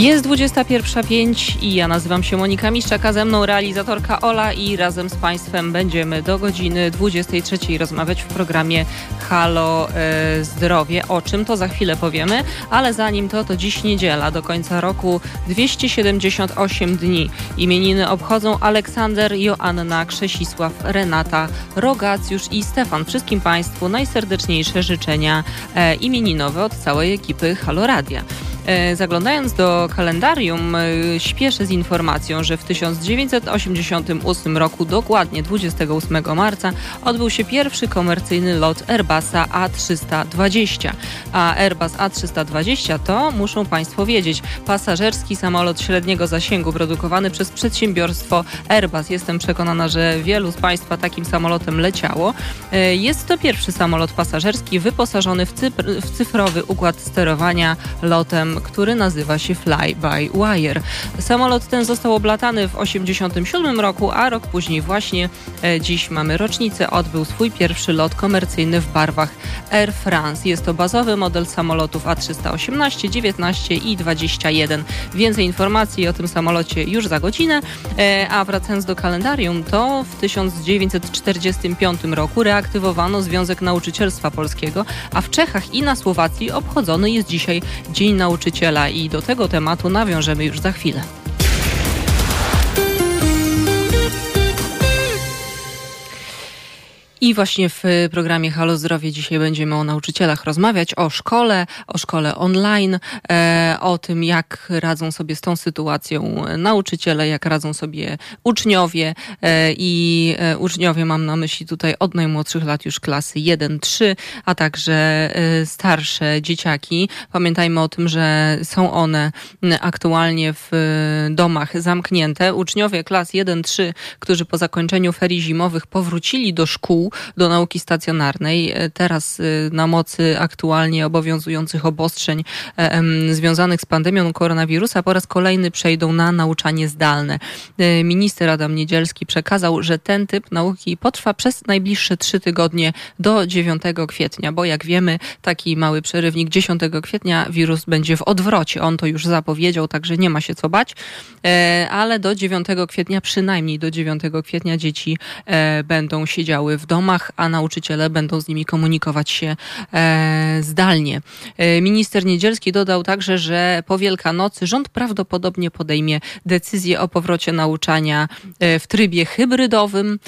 Jest 21.05 i ja nazywam się Monika Miszczaka, ze mną realizatorka Ola i razem z Państwem będziemy do godziny 23 rozmawiać w programie Halo e, Zdrowie. O czym to za chwilę powiemy, ale zanim to, to dziś niedziela, do końca roku 278 dni. Imieniny obchodzą Aleksander, Joanna, Krzesisław, Renata, Rogacjusz i Stefan. Wszystkim Państwu najserdeczniejsze życzenia e, imieninowe od całej ekipy Halo Radia. E, zaglądając do kalendarium, e, śpieszę z informacją, że w 1988 roku, dokładnie 28 marca, odbył się pierwszy komercyjny lot Airbusa A320. A Airbus A320 to, muszą Państwo wiedzieć, pasażerski samolot średniego zasięgu produkowany przez przedsiębiorstwo Airbus. Jestem przekonana, że wielu z Państwa takim samolotem leciało. E, jest to pierwszy samolot pasażerski wyposażony w, w cyfrowy układ sterowania lotem który nazywa się Fly by Wire. Samolot ten został oblatany w 1987 roku, a rok później właśnie e, dziś mamy rocznicę, odbył swój pierwszy lot komercyjny w barwach Air France. Jest to bazowy model samolotów A318, 19 i 21. Więcej informacji o tym samolocie już za godzinę, e, a wracając do kalendarium, to w 1945 roku reaktywowano Związek Nauczycielstwa Polskiego, a w Czechach i na Słowacji obchodzony jest dzisiaj Dzień Nauczyciela nauczyciela i do tego tematu nawiążemy już za chwilę. I właśnie w programie Halo Zdrowie dzisiaj będziemy o nauczycielach rozmawiać, o szkole, o szkole online, e, o tym, jak radzą sobie z tą sytuacją nauczyciele, jak radzą sobie uczniowie e, i e, uczniowie mam na myśli tutaj od najmłodszych lat już klasy 1-3, a także starsze dzieciaki. Pamiętajmy o tym, że są one aktualnie w domach zamknięte. Uczniowie klas 1-3, którzy po zakończeniu ferii zimowych powrócili do szkół, do nauki stacjonarnej. E, teraz e, na mocy aktualnie obowiązujących obostrzeń e, związanych z pandemią koronawirusa po raz kolejny przejdą na nauczanie zdalne. Minister Adam Niedzielski przekazał, że ten typ nauki potrwa przez najbliższe trzy tygodnie do 9 kwietnia, bo jak wiemy, taki mały przerywnik 10 kwietnia wirus będzie w odwrocie. On to już zapowiedział, także nie ma się co bać, ale do 9 kwietnia, przynajmniej do 9 kwietnia dzieci będą siedziały w domu domach, a nauczyciele będą z nimi komunikować się e, zdalnie. E, minister Niedzielski dodał także, że po Wielkanocy rząd prawdopodobnie podejmie decyzję o powrocie nauczania e, w trybie hybrydowym,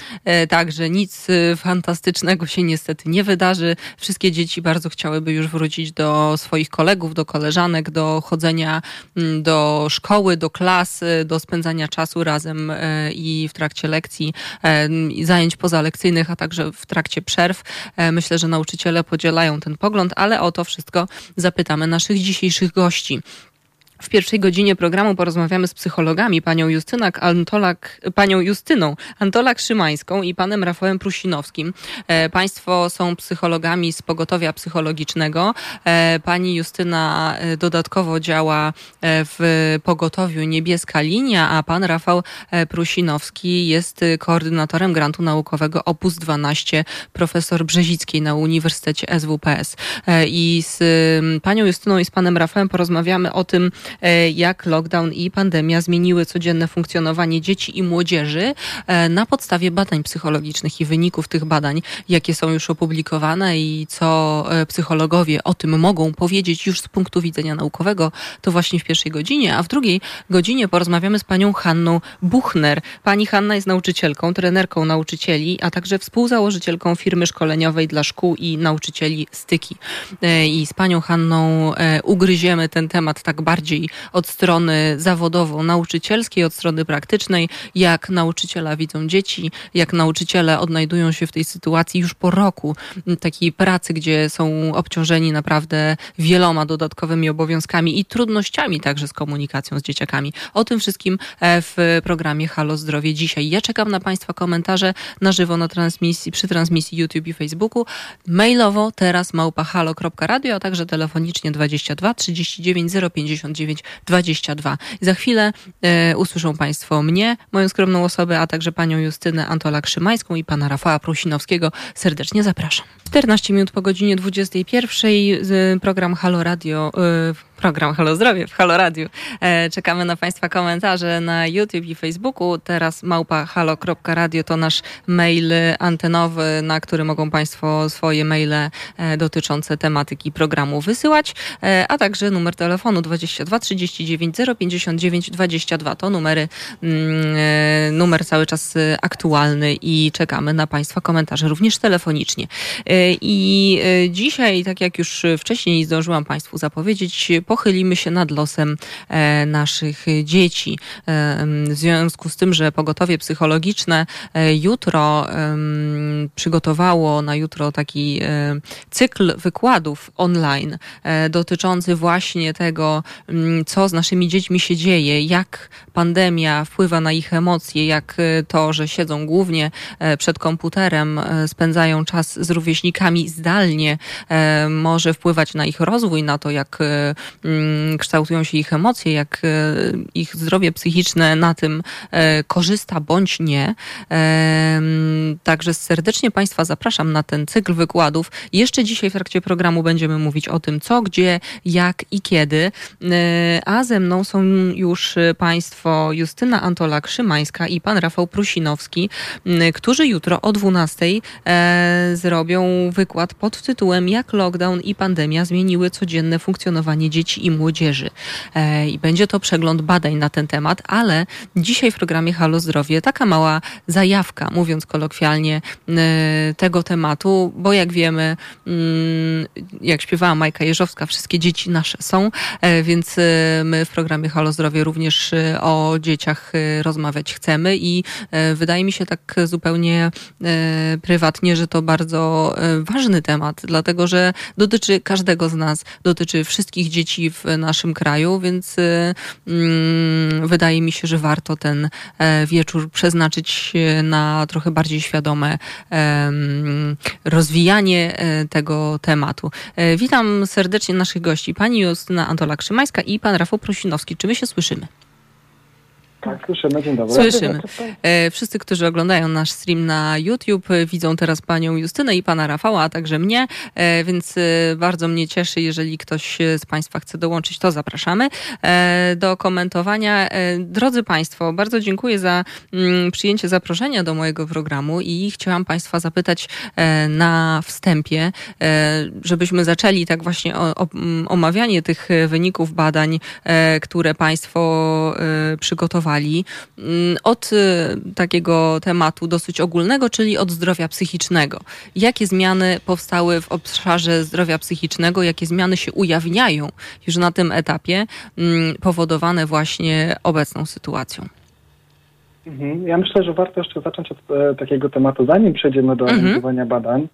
także nic fantastycznego się niestety nie wydarzy. Wszystkie dzieci bardzo chciałyby już wrócić do swoich kolegów, do koleżanek, do chodzenia mm, do szkoły, do klas, do spędzania czasu razem i w trakcie lekcji, zajęć pozalekcyjnych, a także w trakcie przerw. E, myślę, że nauczyciele podzielają ten pogląd, ale o to wszystko zapytamy naszych dzisiejszych gości. W pierwszej godzinie programu porozmawiamy z psychologami, panią, Justynak Antolak, panią Justyną Antolak-Szymańską i panem Rafałem Prusinowskim. E, państwo są psychologami z pogotowia psychologicznego. E, pani Justyna e, dodatkowo działa w pogotowiu Niebieska Linia, a pan Rafał Prusinowski jest koordynatorem grantu naukowego Opus 12 profesor Brzezickiej na Uniwersytecie SWPS. I z panią Justyną i z panem Rafałem porozmawiamy o tym, E, jak lockdown i pandemia zmieniły codzienne funkcjonowanie dzieci i młodzieży e, na podstawie badań psychologicznych i wyników tych badań, jakie są już opublikowane i co e, psychologowie o tym mogą powiedzieć już z punktu widzenia naukowego, to właśnie w pierwszej godzinie, a w drugiej godzinie porozmawiamy z panią Hanną Buchner. Pani Hanna jest nauczycielką, trenerką nauczycieli, a także współzałożycielką firmy szkoleniowej dla szkół i nauczycieli Styki. I z panią Hanną ugryziemy ten temat tak bardziej od strony zawodowo-nauczycielskiej, od strony praktycznej, jak nauczyciela widzą dzieci, jak nauczyciele odnajdują się w tej sytuacji już po roku takiej pracy, gdzie są obciążeni naprawdę wieloma dodatkowymi obowiązkami i trudnościami także z komunikacją z dzieciakami. O tym wszystkim e, w programie Halo Zdrowie dzisiaj. Ja czekam na Państwa komentarze na żywo na transmisji, przy transmisji YouTube i Facebooku, mailowo teraz małpahalo.radio, a także telefonicznie 22 39 059 22. Za chwilę e, usłyszą Państwo mnie, moją skromną osobę, a także panią Justynę Antolak-Szymańską i pana Rafała Prusinowskiego. Serdecznie zapraszam. 14 minut po godzinie 21. Program Halo Radio. E, program Halo Zdrowie w Halo Radiu. E, czekamy na Państwa komentarze na YouTube i Facebooku. Teraz małpa halo.radio to nasz mail antenowy, na który mogą Państwo swoje maile e, dotyczące tematyki programu wysyłać, e, a także numer telefonu 22 39 059 22 to numery, mm, numer cały czas aktualny i czekamy na Państwa komentarze również telefonicznie. I dzisiaj, tak jak już wcześniej zdążyłam Państwu zapowiedzieć, pochylimy się nad losem e, naszych dzieci. E, w związku z tym, że pogotowie psychologiczne e, jutro przygotowało na jutro taki cykl wykładów online dotyczący właśnie tego, co z naszymi dziećmi się dzieje, jak pandemia wpływa na ich emocje, jak to, że siedzą głównie przed komputerem, spędzają czas z rówieśnikami zdalnie, może wpływać na ich rozwój, na to, jak kształtują się ich emocje, jak e, ich zdrowie psychiczne na tym e, korzysta bądź nie. Także serdecznie Państwa zapraszam na ten cykl wykładów. Jeszcze dzisiaj w trakcie programu będziemy mówić o tym, co, gdzie, jak i kiedy. E, a ze mną są już Państwo Justyna Antolak-Szymańska i pan Rafał Prusinowski, którzy jutro o 12 zrobią wykład pod tytułem Jak lockdown i pandemia zmieniły codzienne funkcjonowanie dzieci i młodzieży. E, I będzie to przegląd badań na ten temat, ale dzisiaj w programie Halo Zdrowie taka mała zajawka, mówiąc kolokwialnie, e, tego tematu, bo jak wiemy, mm, jak śpiewała Majka Jeżowska, wszystkie dzieci nasze są, e, więc my w programie Halo Zdrowie również o dzieciach rozmawiać chcemy i wydaje mi się tak zupełnie prywatnie, że to bardzo ważny temat, dlatego że dotyczy każdego z nas, dotyczy wszystkich dzieci, dzieci w naszym kraju, więc y, mm, wydaje mi się, że warto ten e, wieczór przeznaczyć na trochę bardziej świadome rozwijanie e, tego tematu. E, witam serdecznie naszych gości, pani Justyna Antola-Krzymańska i pan Rafał Prosinowski. Czy my się słyszymy? Tak, słyszymy. Dzień dobry. Słyszymy. E, wszyscy, którzy oglądają nasz stream na YouTube, widzą teraz panią Justynę i pana Rafała, a także mnie, e, więc e, bardzo mnie cieszy, jeżeli ktoś z państwa chce dołączyć, to zapraszamy do komentowania. Drodzy państwo, bardzo dziękuję za mm, przyjęcie zaproszenia do mojego programu i chciałam państwa zapytać na wstępie, żebyśmy zaczęli tak właśnie omawianie tych wyników badań, które państwo przygotowali Mm, od y, takiego tematu dosyć ogólnego, czyli od zdrowia psychicznego. Jakie zmiany powstały w obszarze zdrowia psychicznego, jakie zmiany się ujawniają już na tym etapie, mm, powodowane właśnie obecną sytuacją? Mhm. Ja myślę, że warto jeszcze zacząć od e, takiego tematu, zanim przejdziemy do mhm. analizowania badań,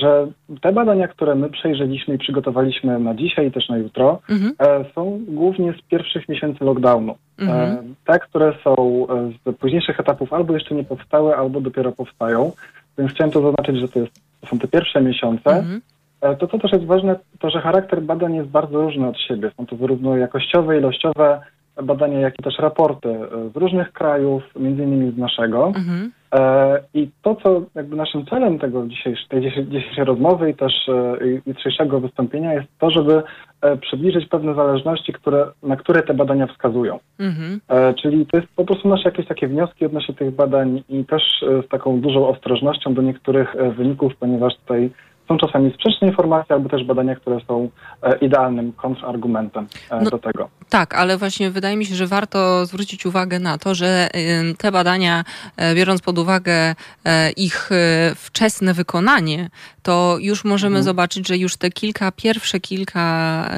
że te badania, które my przejrzeliśmy i przygotowaliśmy na dzisiaj i też na jutro, mhm. e, są głównie z pierwszych miesięcy lockdownu. E, mhm. Te, które są e, z późniejszych etapów albo jeszcze nie powstały, albo dopiero powstają. Więc chciałem to zaznaczyć, że to, jest, to są te pierwsze miesiące. Mhm. E, to, co też jest ważne, to że charakter badań jest bardzo różny od siebie. Są to zarówno jakościowe, ilościowe badania, jak i też raporty e, z różnych krajów, między innymi z naszego. Mhm. E, I to, co jakby naszym celem tego dzisiejszej, tej dzisiejszej rozmowy i też e, jutrzejszego wystąpienia jest to, żeby przybliżyć pewne zależności, które, na które te badania wskazują. Mhm. Czyli to jest po prostu nasze jakieś takie wnioski odnośnie tych badań i też z taką dużą ostrożnością do niektórych wyników, ponieważ tutaj są czasami sprzeczne informacje, albo też badania, które są e, idealnym kontrargumentem e, no, do tego. Tak, ale właśnie wydaje mi się, że warto zwrócić uwagę na to, że te badania, e, biorąc pod uwagę ich wczesne wykonanie, to już możemy mhm. zobaczyć, że już te kilka, pierwsze kilka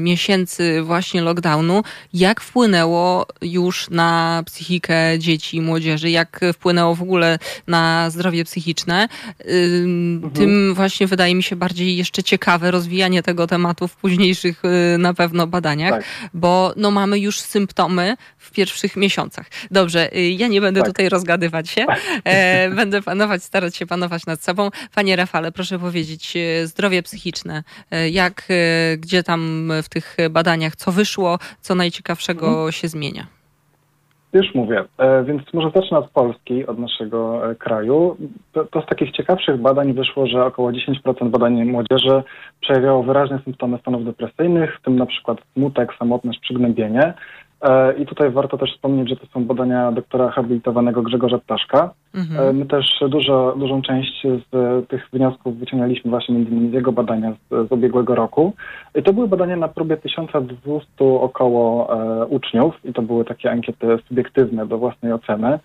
miesięcy właśnie lockdownu, jak wpłynęło już na psychikę dzieci i młodzieży, jak wpłynęło w ogóle na zdrowie psychiczne. Mhm. Tym właśnie wydaje mi się bardziej jeszcze ciekawe rozwijanie tego tematu w późniejszych y, na pewno badaniach, tak. bo no mamy już symptomy w pierwszych miesiącach. Dobrze, y, ja nie będę tak. tutaj rozgadywać się. E, będę panować, starać się panować nad sobą. Panie Rafale, proszę powiedzieć, y, zdrowie psychiczne, jak, gdzie tam w tych badaniach, co wyszło, co najciekawszego mhm. się zmienia? Już mówię, e, więc może zacznę od Polski, od naszego e, kraju. To, to, z takich ciekawszych badań wyszło, że około 10% badań młodzieży przejawiało wyraźne symptomy stanów depresyjnych, w tym na przykład smutek, samotność, przygnębienie. E, I tutaj warto też wspomnieć, że to są badania doktora habilitowanego Grzegorza Ptaszka. Mhm. E, my też dużo, dużą część z tych wniosków wyciągnęliśmy właśnie między innymi z jego badania z, z ubiegłego roku. I to były badania na próbie 1200 około e, uczniów i to były takie ankiety subiektywne do własnej oceny.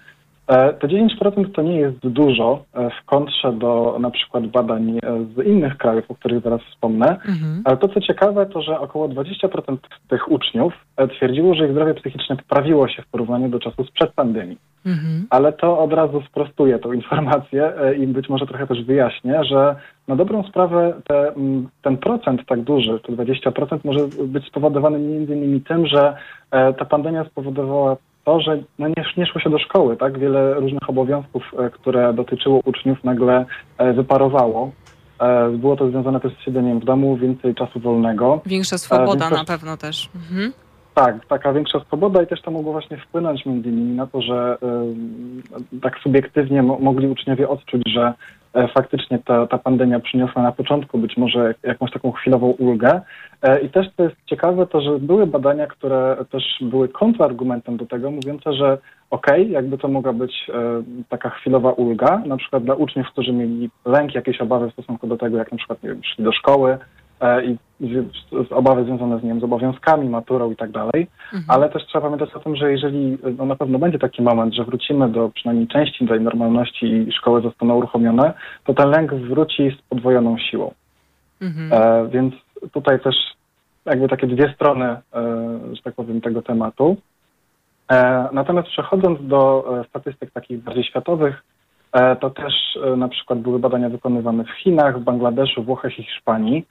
E, te 9% to nie jest dużo e, w kontrze do na przykład badań e, z innych krajów, o których zaraz wspomnę. Mhm. Ale to, co ciekawe, to, że około 20% tych uczniów twierdziło, że ich zdrowie psychiczne poprawiło się w porównaniu do czasu sprzed pandemii. Mhm. Ale to od razu sprostuje tą informację i być może trochę też wyjaśnię, że na dobrą sprawę te, ten procent tak duży, to 20% może być spowodowany między innymi tym, że ta pandemia spowodowała to, że no nie, nie szło się do szkoły, tak? Wiele różnych obowiązków, e, które dotyczyło uczniów, nagle e, wyparowało. E, było to związane też z siedzeniem w domu, więcej czasu wolnego. Większa swoboda na pewno też. Mhm. Tak, taka większa swoboda i też to mogło właśnie wpłynąć między innymi na to, że tak subiektywnie mogli uczniowie odczuć, że faktycznie ta, ta pandemia przyniosła na początku być może jakąś taką chwilową ulgę. E, I też to jest ciekawe to, że były badania, które też były kontrargumentem do tego, mówiące, że okej, okay, jakby to mogła być e, taka chwilowa ulga, na przykład dla uczniów, którzy mieli lęk, jakieś obawy w stosunku do tego, jak na przykład nie wiem, szli do szkoły, E, i obawy związane z, nie wiem, z obowiązkami, maturą i tak dalej, mhm. ale też trzeba pamiętać o tym, że jeżeli no na pewno będzie taki moment, że wrócimy do przynajmniej części tej normalności i szkoły zostaną uruchomione, to ten lęk wróci z podwojoną siłą. Mhm. E, więc tutaj też jakby takie dwie strony, e, że tak powiem, tego tematu. E, natomiast przechodząc do e, statystyk takich bardziej światowych, e, to też na przykład były badania wykonywane w Chinach, w Bangladeszu, Włochach i Hiszpanii,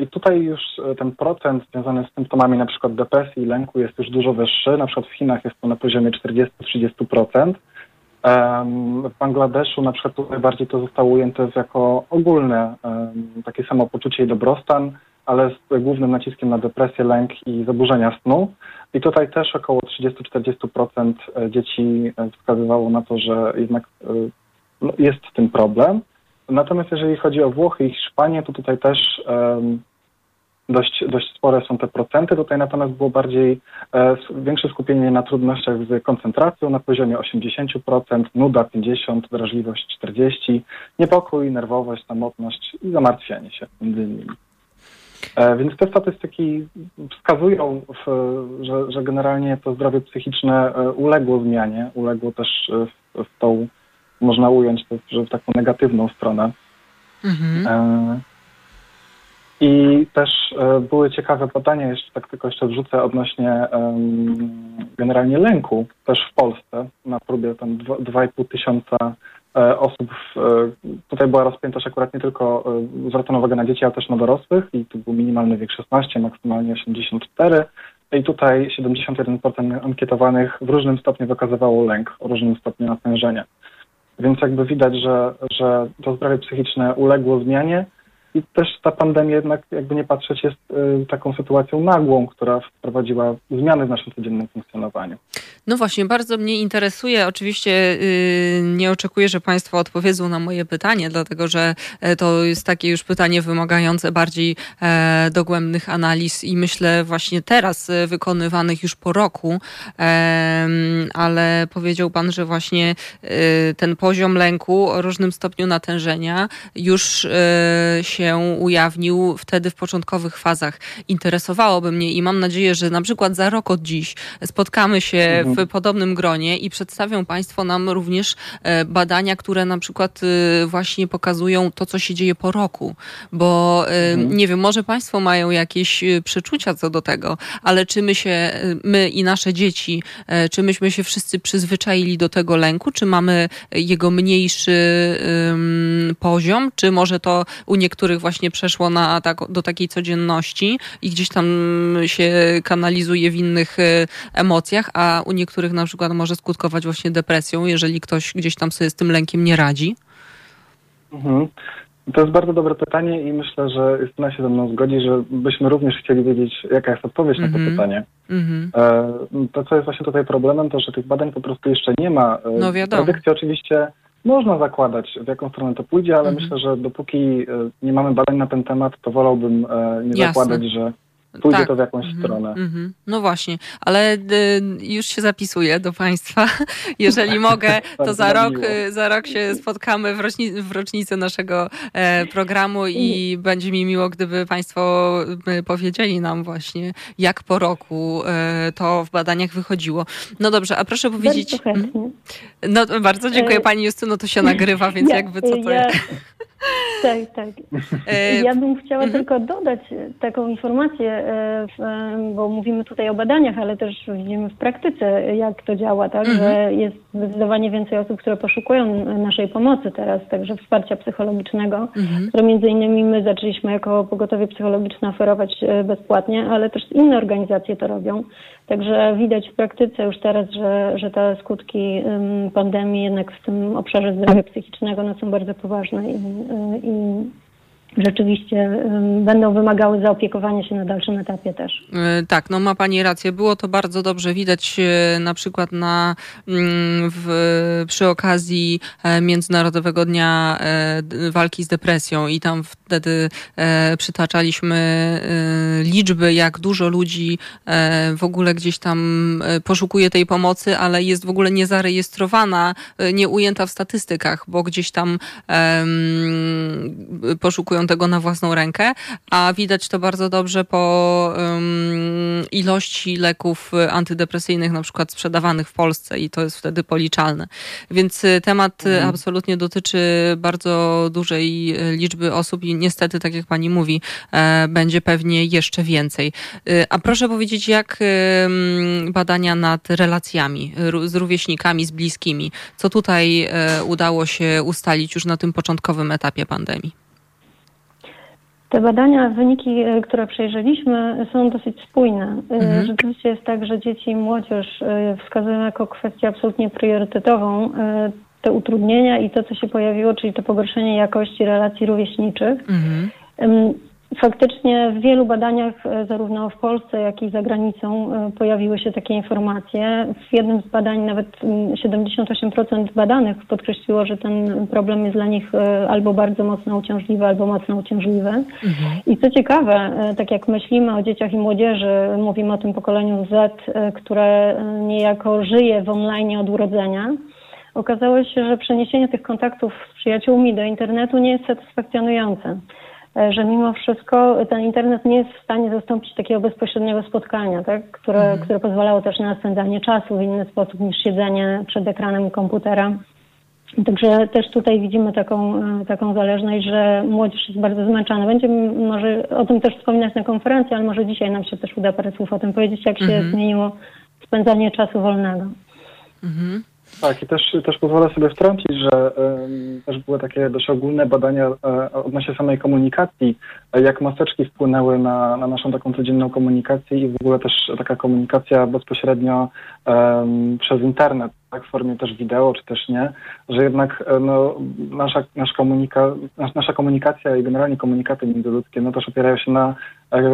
I tutaj już e, ten procent związany z symptomami na przykład depresji i lęku jest już dużo wyższy. Na przykład w Chinach jest to na poziomie 40-30%. W Bangladeszu na przykład tutaj bardziej to zostało ujęte jako ogólne takie samopoczucie i dobrostan, ale z głównym naciskiem na depresję, lęk i zaburzenia snu. I tutaj też około 30-40% e, dzieci wskazywało na to, że jednak no, jest w tym problem. Natomiast jeżeli chodzi o Włochy i Hiszpanię, to tutaj też um, dość, dość spore są te procenty. Tutaj natomiast było bardziej e, większe skupienie na trudnościach z koncentracją na poziomie 80%, nuda 50%, wrażliwość 40%, niepokój, nerwowość, samotność i zamartwianie się między innymi. E, więc te statystyki wskazują, w, że, że generalnie to zdrowie psychiczne e, uległo zmianie, uległo też w, w tą można ująć to że w taką negatywną stronę. Mhm. E, I też e, były ciekawe badania, jeszcze tak tylko jeszcze wrzucę odnośnie generalnie lęku też w Polsce na próbie tam 2,5 tysiąca e, osób. tutaj była rozpiętość akurat nie tylko zwracano uwagę na dzieci, ale też na dorosłych i tu był minimalny wiek 16, maksymalnie 84. I tutaj 71% ankietowanych w różnym stopniu wykazywało lęk, o różnym stopniu natężenia. Więc jakby widać, że, że to zdrowie psychiczne uległo zmianie i też ta pandemia jednak, jakby nie patrzeć, jest y, taką sytuacją nagłą, która wprowadziła zmiany w naszym codziennym funkcjonowaniu. No właśnie, bardzo mnie interesuje. Oczywiście yy, nie oczekuję, że Państwo odpowiedzą na moje pytanie, dlatego że e, to jest takie już pytanie wymagające bardziej e, dogłębnych analiz i myślę właśnie teraz e, wykonywanych już po roku, ale powiedział Pan, że właśnie ten poziom lęku o różnym stopniu natężenia już e, się ujawnił wtedy w początkowych fazach. Interesowałoby mnie i mam nadzieję, że na przykład za rok od dziś spotkamy się mhm. w podobnym gronie i przedstawią Państwo nam również e, badania, które na przykład e, właśnie pokazują to, co się dzieje po roku. Bo e, mhm. nie wiem, może Państwo mają jakieś przeczucia co do tego, ale czy my się, my i nasze dzieci, czy myśmy się wszyscy przyzwyczaili do tego lęku, czy mamy jego mniejszy um, poziom, czy może to u niektórych właśnie przeszło na, tak, do takiej codzienności i gdzieś tam się kanalizuje w innych emocjach, a u niektórych na przykład może skutkować właśnie depresją, jeżeli ktoś gdzieś tam sobie z tym lękiem nie radzi? Mhm. To jest bardzo dobre pytanie i myślę, że Justyna się ze mną zgodzi, że byśmy również chcieli wiedzieć, jaka jest odpowiedź mm -hmm. na to mhm. pytanie. Mm -hmm. To, co jest właśnie tutaj problemem, to, że tych badań po prostu jeszcze nie ma. E, no wiadomo. Predykcje oczywiście można zakładać, w jaką stronę to pójdzie, ale -hmm. myślę, że dopóki e, nie mamy badań na ten temat, to wolałbym nie Jasne. zakładać, że pójdzie tak. to w jakąś mhm. stronę. Mhm. No właśnie, ale y, już się zapisuję do Państwa. Jeżeli mogę, to za rok, y, za rok się spotkamy w, roczni w rocznicę naszego e, programu i będzie mi miło, gdyby Państwo y, powiedzieli nam właśnie, jak po roku e, to w badaniach wychodziło. No dobrze, a proszę powiedzieć... Bardzo chętnie. No bardzo dziękuję e, Pani Justyno, to się nagrywa, więc ja, jakby co to... Ja... Tak, tak. E, ja bym chciała mhm. tylko dodać taką informację, e, bo mówimy tutaj o badaniach, ale też widzimy w praktyce, jak to działa, tak, mhm. że jest zdecydowanie więcej osób, które poszukują naszej pomocy teraz, także wsparcia psychologicznego, mhm. które między innymi my zaczęliśmy jako pogotowie psychologiczne oferować e, bezpłatnie, ale też inne organizacje to robią. Także widać w praktyce już teraz, że, że te skutki pandemii jednak w tym obszarze zdrowia psychicznego no, są bardzo poważne i, i rzeczywiście będą wymagały zaopiekowania się na dalszym etapie też. E, tak, no ma Pani rację. Było to bardzo dobrze widać e, na przykład na, mm, w, przy okazji e, Międzynarodowego Dnia Walki z Depresją i tam wtedy przytaczaliśmy liczby, jak dużo ludzi w ogóle gdzieś tam poszukuje tej pomocy, ale jest w ogóle niezarejestrowana, nie ujęta w statystykach, bo gdzieś tam poszukują tego na własną rękę, a widać to bardzo dobrze po um, ilości leków antydepresyjnych na przykład sprzedawanych w Polsce i to jest wtedy policzalne. Więc y, temat y, mhm. absolutnie dotyczy bardzo dużej y, liczby osób i niestety, tak jak pani mówi, e, będzie pewnie jeszcze więcej. A proszę powiedzieć, jak badania nad relacjami z rówieśnikami, z bliskimi, co tutaj e, udało się ustalić już na tym początkowym etapie pandemii? Te badania, wyniki, e, które przejrzeliśmy, są dosyć spójne. E, mhm. Rzeczywiście jest tak, że dzieci i młodzież e, wskazują jako kwestię absolutnie priorytetową te utrudnienia i to, co się pojawiło, czyli to pogorszenie jakości relacji rówieśniczych. Mhm. Faktycznie w wielu badaniach, e, zarówno w Polsce, jak i za granicą, e, pojawiły się takie informacje. W jednym z badań nawet 78% mm, badanych podkreśliło, że ten problem jest dla nich e, albo bardzo mocno uciążliwy, albo mocno uciążliwy. Mhm. I co ciekawe, tak jak myślimy o dzieciach i młodzieży, mówimy o tym pokoleniu Z, które niejako żyje w online od urodzenia, okazało się, że przeniesienie tych kontaktów z przyjaciółmi do internetu nie jest satysfakcjonujące. E, że mimo wszystko ten internet nie jest w stanie zastąpić takiego bezpośredniego spotkania, tak? które, mhm. które pozwalało też na spędzanie czasu w inny sposób niż siedzenie przed ekranem komputera. Także też tutaj widzimy taką, e, taką zależność, że młodzież jest bardzo zmęczona. Będziemy może o tym też wspominać na konferencji, ale może dzisiaj nam się też uda parę słów o tym powiedzieć, jak się mhm. zmieniło spędzanie czasu wolnego. Mhm. Tak, i też, też pozwolę sobie wtrącić, że y, też były takie dość ogólne badania y, odnośnie samej komunikacji, jak maseczki wpłynęły na, na naszą taką codzienną komunikację i w ogóle też taka komunikacja bezpośrednio y, przez internet, tak, w formie też wideo, czy też nie, że jednak no, nasza, nasz komunika, nasza komunikacja i generalnie komunikaty międzyludzkie no, też opierają się na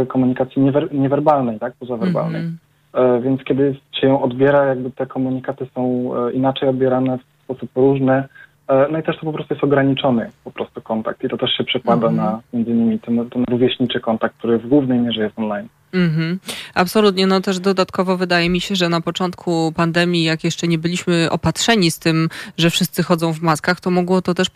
komunikacji niewer, niewerbalnej, tak, pozawerbalnej. Mm -hmm. E, więc kiedy się ją odbiera, jakby te komunikaty są e, inaczej odbierane w sposób różny. E, no i też to po prostu jest ograniczony po prostu kontakt i to też się przekłada mm -hmm. na między innymi ten, ten rówieśniczy kontakt, który w głównej mierze jest online. Mhm. Absolutnie. No też dodatkowo wydaje mi się, że na początku pandemii, jak jeszcze nie byliśmy opatrzeni z tym, że wszyscy chodzą w maskach, to mogło to też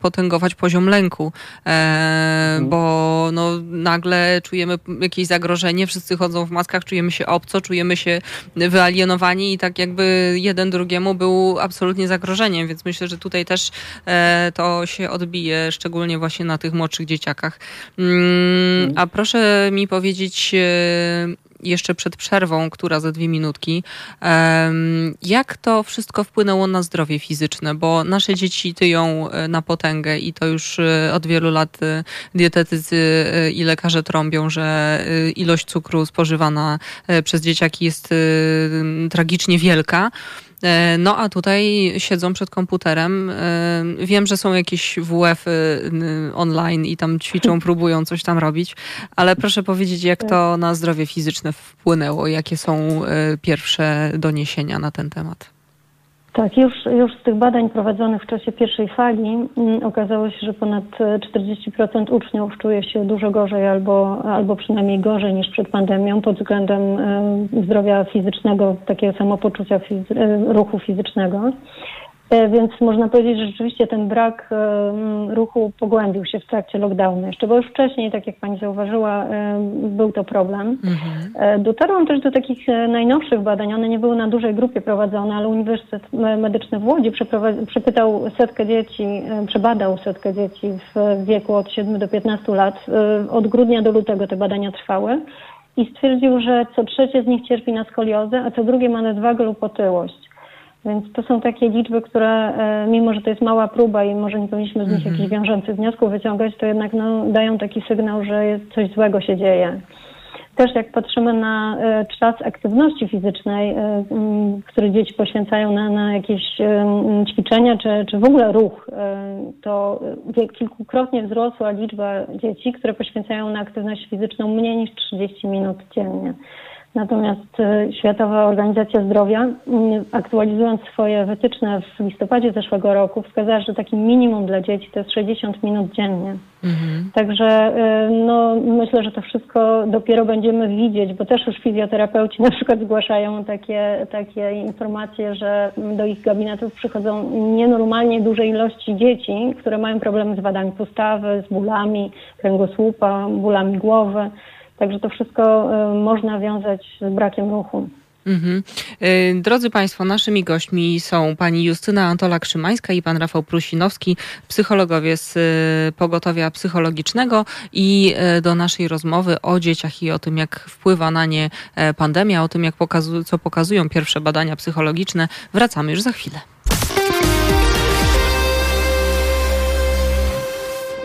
potęgować poziom lęku, e, mhm. bo no, nagle czujemy jakieś zagrożenie, wszyscy chodzą w maskach, czujemy się obco, czujemy się wyalienowani i tak jakby jeden drugiemu był absolutnie zagrożeniem, więc myślę, że tutaj też e, to się odbije, szczególnie właśnie na tych młodszych dzieciakach. Mm, mhm. a proszę mi powiedzieć, e, jeszcze przed przerwą, która za dwie minutki, jak to wszystko wpłynęło na zdrowie fizyczne, bo nasze dzieci tyją e, na potęgę i to już e, od wielu lat dietetycy i lekarze trąbią, że ilość cukru spożywana przez dzieciaki jest tragicznie wielka. No a tutaj siedzą przed komputerem. Wiem, że są jakieś WF-y online i tam ćwiczą, próbują coś tam robić, ale proszę powiedzieć, jak to na zdrowie fizyczne wpłynęło? Jakie są pierwsze doniesienia na ten temat? Tak, już, już z tych badań prowadzonych w czasie pierwszej fali mm, okazało się, że ponad 40% uczniów czuje się dużo gorzej albo, albo przynajmniej gorzej niż przed pandemią pod względem zdrowia fizycznego, takiego samopoczucia fizy ruchu fizycznego. E, więc można powiedzieć, że rzeczywiście ten brak e, ruchu pogłębił się w trakcie lockdownu jeszcze, bo już wcześniej, tak jak pani zauważyła, e, był to problem. Mhm. Dotarłam też do takich najnowszych badań. One nie były na dużej grupie prowadzone, ale Uniwersytet Medyczny w Łodzi przepytał setkę dzieci, przebadał setkę dzieci w wieku od 7 do 15 lat. Od grudnia do lutego te badania trwały i stwierdził, że co trzecie z nich cierpi na skoliozę, a co drugie ma nadwagę lub otyłość. Więc to są takie liczby, które e, mimo, że to jest mała próba i może nie powinniśmy z nich mhm. jakichś wiążących wniosków wyciągać, to jednak no, dają taki sygnał, że coś złego się dzieje. Też jak patrzymy na e, czas aktywności fizycznej, e, który dzieci poświęcają na, na jakieś ćwiczenia czy, czy w ogóle ruch, to kilkukrotnie wzrosła liczba dzieci, które poświęcają na aktywność fizyczną mniej niż 30 minut dziennie. Natomiast e, Światowa Organizacja Zdrowia, aktualizując swoje wytyczne w listopadzie zeszłego roku, wskazała, że takim minimum dla dzieci to jest 60 minut dziennie. Mhm. Także e, no, myślę, że to wszystko dopiero będziemy widzieć, bo też już fizjoterapeuci na przykład zgłaszają takie, takie informacje, że do ich gabinetów przychodzą nienormalnie duże ilości dzieci, które mają problemy z wadami postawy, z bólami kręgosłupa, bólami głowy. Także to wszystko y, można wiązać z brakiem ruchu. Mhm. Y, drodzy Państwo, naszymi gośćmi są pani Justyna Antola-Krzymańska i pan Rafał Prusinowski, psychologowie z y, pogotowia psychologicznego i do naszej rozmowy o dzieciach i o tym, jak wpływa na nie e, pandemia, o tym, jak pokazu co pokazują pierwsze badania psychologiczne. Wracamy już za chwilę.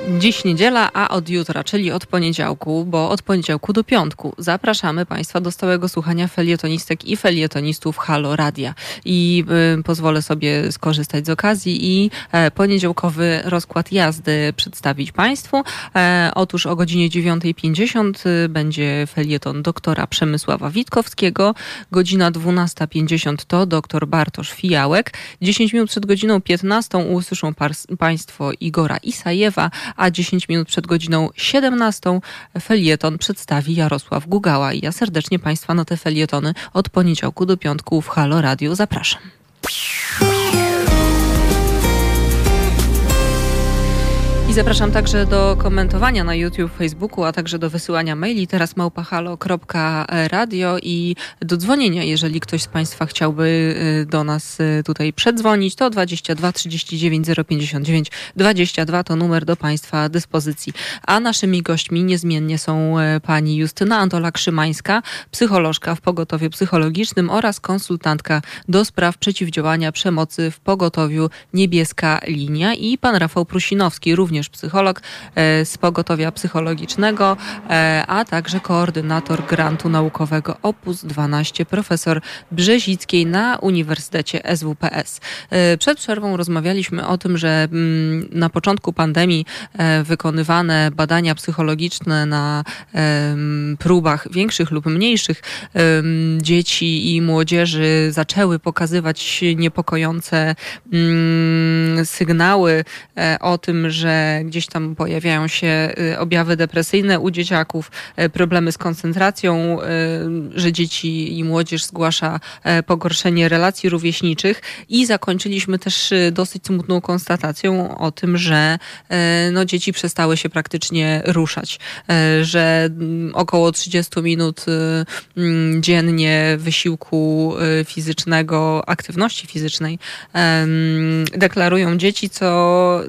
Dziś niedziela, a od jutra, czyli od poniedziałku, bo od poniedziałku do piątku zapraszamy Państwa do stałego słuchania felietonistek i felietonistów Halo Radia. I y, pozwolę sobie skorzystać z okazji i e, poniedziałkowy rozkład jazdy przedstawić Państwu. E, otóż o godzinie 9.50 y, będzie felieton doktora Przemysława Witkowskiego. Godzina 12.50 to doktor Bartosz Fijałek. 10 minut przed godziną 15 usłyszą Państwo Igora Isajewa, a 10 minut przed godziną 17 felieton przedstawi Jarosław Gugała. I ja serdecznie Państwa na te felietony od poniedziałku do piątku w Halo Radio zapraszam. I zapraszam także do komentowania na YouTube, Facebooku, a także do wysyłania maili teraz małpahalo.radio i do dzwonienia, jeżeli ktoś z Państwa chciałby y, do nas y, tutaj przedzwonić, to 22 39 059 22 to numer do Państwa dyspozycji. A naszymi gośćmi niezmiennie są y, pani Justyna Antola-Krzymańska, psycholożka w pogotowiu psychologicznym oraz konsultantka do spraw przeciwdziałania przemocy w pogotowiu Niebieska Linia i pan Rafał Prusinowski, również również psycholog e, z pogotowia psychologicznego, e, a także koordynator grantu naukowego Opus 12, profesor Brzezickiej na Uniwersytecie SWPS. E, przed przerwą rozmawialiśmy o tym, że mm, na początku pandemii wykonywane badania psychologiczne na próbach większych lub mniejszych dzieci i młodzieży zaczęły pokazywać niepokojące mm, sygnały o tym, że gdzieś tam pojawiają się y, objawy depresyjne u dzieciaków, y, problemy z koncentracją, y, że dzieci i młodzież zgłasza pogorszenie relacji rówieśniczych. I zakończyliśmy też dosyć smutną konstatacją o tym, że no, dzieci przestały się praktycznie ruszać, że mm, około 30 minut mm, dziennie wysiłku fizycznego, aktywności fizycznej deklarują dzieci, co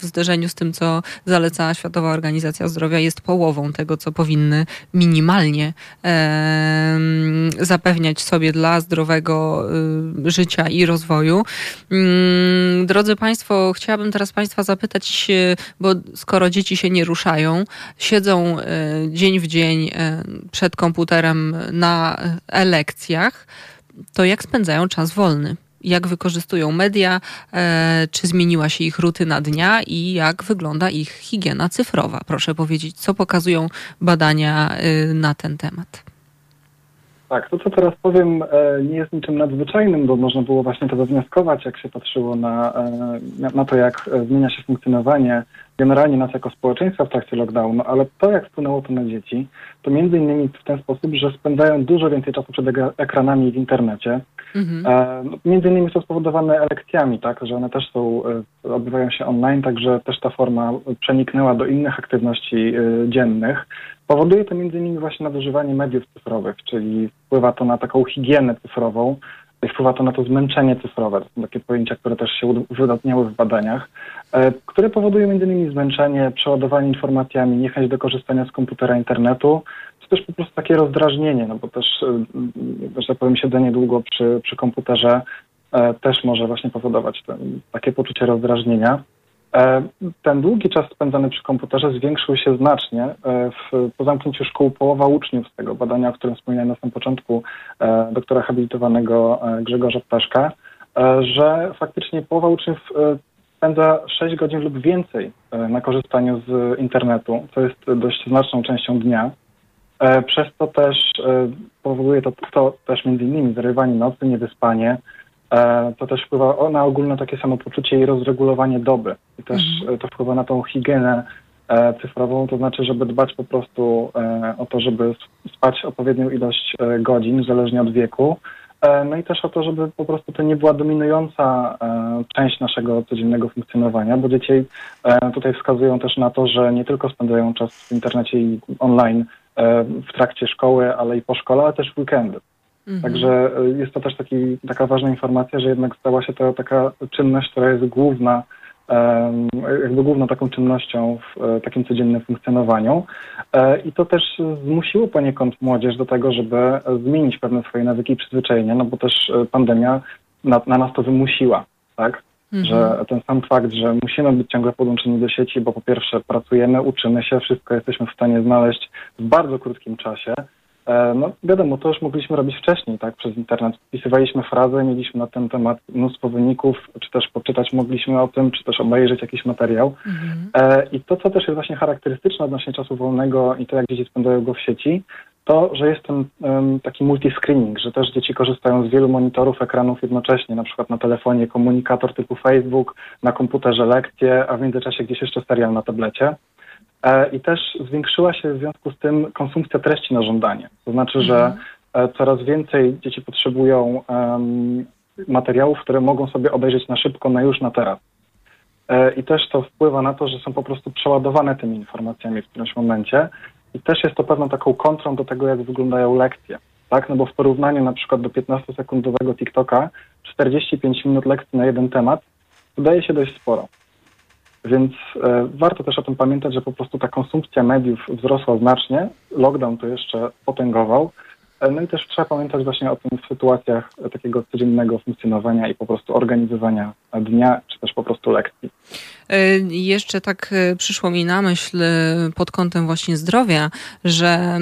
w zderzeniu zderzeniu z tym, co zaleca Światowa Organizacja Zdrowia, jest połową tego, co powinny minimalnie zapewniać sobie dla zdrowego e, życia i rozwoju. Mm, drodzy Państwo, chciałabym teraz Państwa zapytać, bo skoro dzieci się nie ruszają, siedzą e, dzień w dzień przed komputerem na e, lekcjach, to jak spędzają czas wolny jak wykorzystują media, e, czy zmieniła się ich rutyna dnia i jak wygląda ich higiena cyfrowa. Proszę powiedzieć, co pokazują badania e, na ten temat. Tak, to co teraz powiem e, nie jest niczym nadzwyczajnym, bo można było właśnie to wywnioskować, jak się patrzyło na, na to, jak zmienia się funkcjonowanie generalnie nas jako społeczeństwa w trakcie lockdownu, ale to, jak wpłynęło to na dzieci, to między innymi w ten sposób, że spędzają dużo więcej czasu przed ekranami w internecie. Mhm. E, no, między innymi to spowodowane lekcjami, tak, że one też są, e, odbywają się online, także też ta forma przeniknęła do innych aktywności e, dziennych. Powoduje to między innymi właśnie nadużywanie mediów cyfrowych, czyli wpływa to na taką higienę cyfrową, wpływa to na to zmęczenie cyfrowe. To są takie pojęcia, które też się uwydatniały w badaniach, które powodują m.in. zmęczenie, przeładowanie informacjami, niechęć do korzystania z komputera, internetu, też po prostu takie rozdrażnienie, no bo też, e, że tak powiem, siedzenie długo przy, przy komputerze e, też może właśnie powodować ten, takie poczucie rozdrażnienia. E, ten długi czas spędzany przy komputerze zwiększył się znacznie. W, po zamknięciu szkół połowa uczniów z tego badania, o którym wspomniałem na samym początku, doktora habilitowanego Grzegorza Ptaszka, że faktycznie połowa uczniów spędza 6 godzin lub więcej na korzystaniu z internetu, co jest dość znaczną częścią dnia. Przez to też powoduje to, to też między innymi zarywanie nocy, niewyspanie, E, to też wpływa na ogólne takie samopoczucie i rozregulowanie doby. I też mhm. to wpływa na tą higienę e, cyfrową, to znaczy, żeby dbać po prostu e, o to, żeby spać odpowiednią ilość godzin, zależnie od wieku. No i też o to, żeby po prostu to nie była dominująca część naszego codziennego funkcjonowania, bo dzieci tutaj wskazują też na to, że nie tylko spędzają czas w internecie i online w trakcie szkoły, ale i po szkole, ale też w weekendy. Mhm. Także e, jest to też taki, taka ważna informacja, że jednak stała się to taka czynność, która jest główna, jakby główną taką czynnością w e, takim codziennym funkcjonowaniu. E, I to też zmusiło poniekąd młodzież do tego, żeby zmienić pewne swoje nawyki i przyzwyczajenia, no bo też pandemia na, na nas to wymusiła, tak? Mhm. Że ten sam fakt, że musimy być ciągle podłączeni do sieci, bo po pierwsze pracujemy, uczymy się, wszystko jesteśmy w stanie znaleźć w bardzo krótkim czasie, E, no wiadomo, to już mogliśmy robić wcześniej, tak, przez internet. Wpisywaliśmy frazę, mieliśmy na ten temat mnóstwo wyników, czy też poczytać mogliśmy o tym, czy też obejrzeć jakiś materiał. Mhm. E, I to, co też jest właśnie charakterystyczne odnośnie czasu wolnego i to, jak dzieci spędzają go w sieci, to, że jest ten um, taki multiscreening, że też dzieci korzystają z wielu monitorów, ekranów jednocześnie, na przykład na telefonie komunikator typu Facebook, na komputerze lekcje, a w międzyczasie gdzieś jeszcze serial na tablecie. E, I też zwiększyła się w związku z tym konsumpcja treści na żądanie. To znaczy, że mhm. e, coraz więcej dzieci potrzebują um, materiałów, które mogą sobie obejrzeć na szybko, na już, na teraz. E, I też to wpływa na to, że są po prostu przeładowane tymi informacjami w którymś momencie. I też jest to pewną taką kontrą do tego, jak wyglądają lekcje. Tak? No bo w porównaniu na przykład do 15-sekundowego TikToka 45 minut lekcji na jeden temat wydaje się dość sporo. Więc e, warto też o tym pamiętać, że po prostu ta konsumpcja mediów wzrosła znacznie. Lockdown to jeszcze potęgował. E, no i też trzeba pamiętać właśnie o tym w sytuacjach takiego codziennego funkcjonowania i po prostu organizowania dnia, czy też po prostu lekcji. E, jeszcze tak e, przyszło mi na myśl pod kątem właśnie zdrowia, że.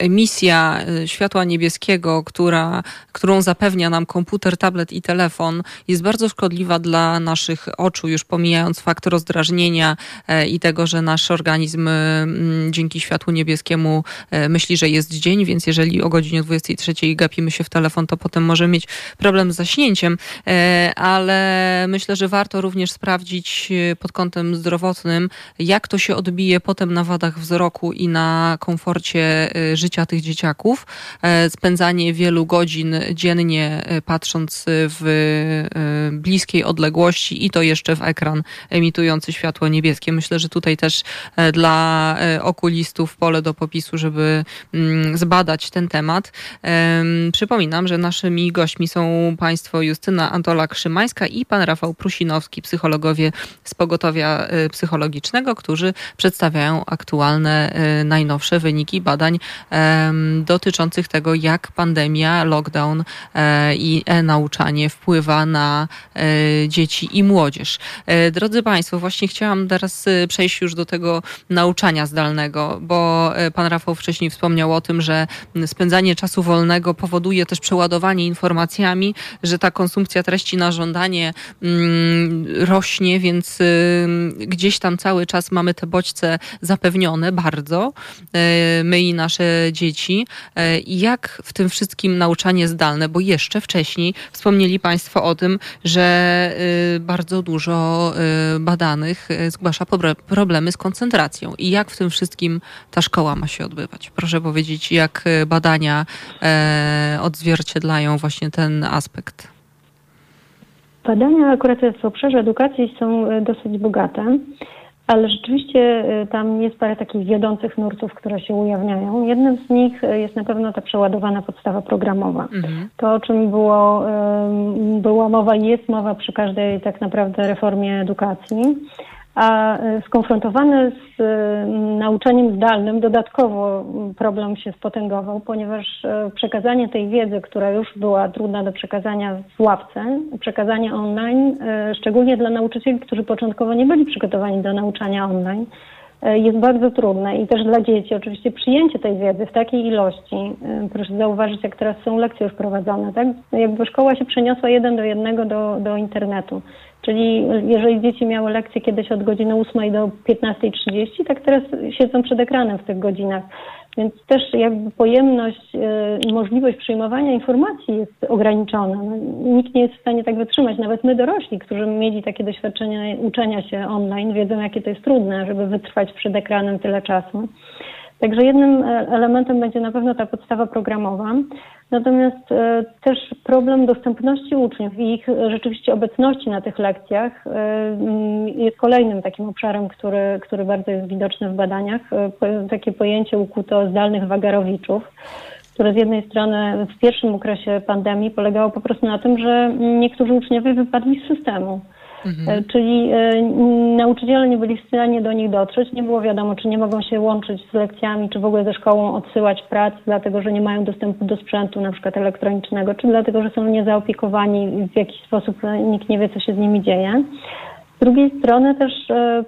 Mm, emisja y, światła niebieskiego, która, którą zapewnia nam komputer, tablet i telefon, jest bardzo szkodliwa dla naszych oczu, już pomijając fakt rozdrażnienia e, i tego, że nasz organizm y, dzięki światłu niebieskiemu e, myśli, że jest dzień, więc jeżeli o godzinie 23 gapimy się w telefon, to potem może mieć problem z zaśnięciem, e, ale myślę, że warto również sprawdzić pod kątem zdrowotnym, jak to się odbije potem na wadach wzroku i na komforcie życia życia tych dzieciaków, e, spędzanie wielu godzin dziennie e, patrząc w e, bliskiej odległości i to jeszcze w ekran emitujący światło niebieskie. Myślę, że tutaj też dla okulistów pole do popisu, żeby mm, zbadać ten temat. Przypominam, że naszymi gośćmi są państwo Justyna Antola-Krzymańska i pan Rafał Prusinowski, psychologowie z pogotowia psychologicznego, którzy przedstawiają aktualne, najnowsze wyniki badań dotyczących tego, jak pandemia, lockdown i e-nauczanie wpływa na dzieci i młodzież. Drodzy Państwo, właśnie chciałam teraz przejść już do tego nauczania zdalnego, bo Pan Rafał wcześniej wspomniał o tym, że spędzanie czasu wolnego powoduje też przeładowanie informacjami, że ta konsumpcja treści na żądanie mm, rośnie, więc gdzieś tam cały czas mamy te bodźce zapewnione bardzo, e, my i nasze dzieci. E, jak w tym wszystkim nauczanie zdalne, bo jeszcze wcześniej wspomnieli Państwo o tym, że e, bardzo dużo badanych zgłasza problemy z koncentracją. I jak w tym wszystkim ta szkoła ma się odbywać? Proszę powiedzieć, jak badania odzwierciedlają właśnie ten aspekt. Badania akurat w obszarze edukacji są e, dosyć bogate, ale rzeczywiście e, tam jest parę takich wiodących nurtów, które się ujawniają. Jednym z nich e, jest na pewno ta przeładowana podstawa programowa. Mhm. To, o czym było, była mowa i jest mowa przy każdej tak naprawdę reformie edukacji a e, skonfrontowany z e, nauczaniem zdalnym dodatkowo problem się spotęgował, ponieważ e, przekazanie tej wiedzy, która już była trudna do przekazania w ławce, przekazanie online, szczególnie dla nauczycieli, którzy początkowo nie byli przygotowani do nauczania online, jest bardzo trudne i też dla dzieci oczywiście przyjęcie tej wiedzy w takiej ilości, proszę zauważyć, jak teraz są lekcje już prowadzone, tak? Jakby szkoła się przeniosła jeden do jednego do, do internetu. Czyli jeżeli dzieci miały lekcje kiedyś od godziny 8 do 15.30, tak teraz siedzą przed ekranem w tych godzinach. Więc też jakby pojemność i możliwość przyjmowania informacji jest ograniczona. No, nikt nie jest w stanie tak wytrzymać. Nawet my dorośli, którzy mieli takie doświadczenia uczenia się online, wiedzą jakie to jest trudne, żeby wytrwać przed ekranem tyle czasu. Także jednym e, elementem będzie na pewno ta podstawa programowa. Natomiast e, też problem dostępności uczniów i ich rzeczywiście obecności na tych lekcjach e, jest kolejnym takim obszarem, który, który bardzo jest widoczny w badaniach. Takie pojęcie ukuto zdalnych wagarowiczów które z jednej strony w pierwszym okresie pandemii polegało po prostu na tym, że niektórzy uczniowie wypadli z systemu. Mhm. E, czyli e, nauczyciele nie byli w stanie do nich dotrzeć, nie było wiadomo, czy nie mogą się łączyć z lekcjami, czy w ogóle ze szkołą odsyłać prac, dlatego że nie mają dostępu do sprzętu na przykład elektronicznego, czy dlatego, że są niezaopiekowani w jakiś sposób e, nikt nie wie, co się z nimi dzieje. Z drugiej strony też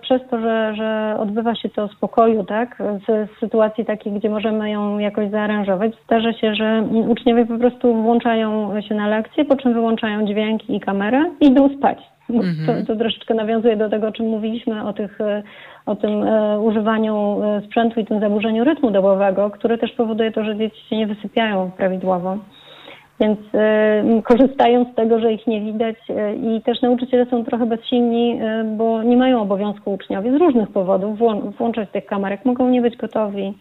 przez to, że, że odbywa się to w spokoju, tak, z sytuacji takiej, gdzie możemy ją jakoś zaaranżować, zdarza się, że uczniowie po prostu włączają się na lekcję, po czym wyłączają dźwięki i kamerę i idą spać. Mhm. To, to troszeczkę nawiązuje do tego, o czym mówiliśmy, o, tych, e, o tym e, używaniu e, sprzętu i tym zaburzeniu rytmu dobowego, które też powoduje to, że dzieci się nie wysypiają prawidłowo. Więc y, korzystają z tego, że ich nie widać y, i też nauczyciele są trochę bezsilni, y, bo nie mają obowiązku uczniowie z różnych powodów włą włączać tych kamerek, mogą nie być gotowi.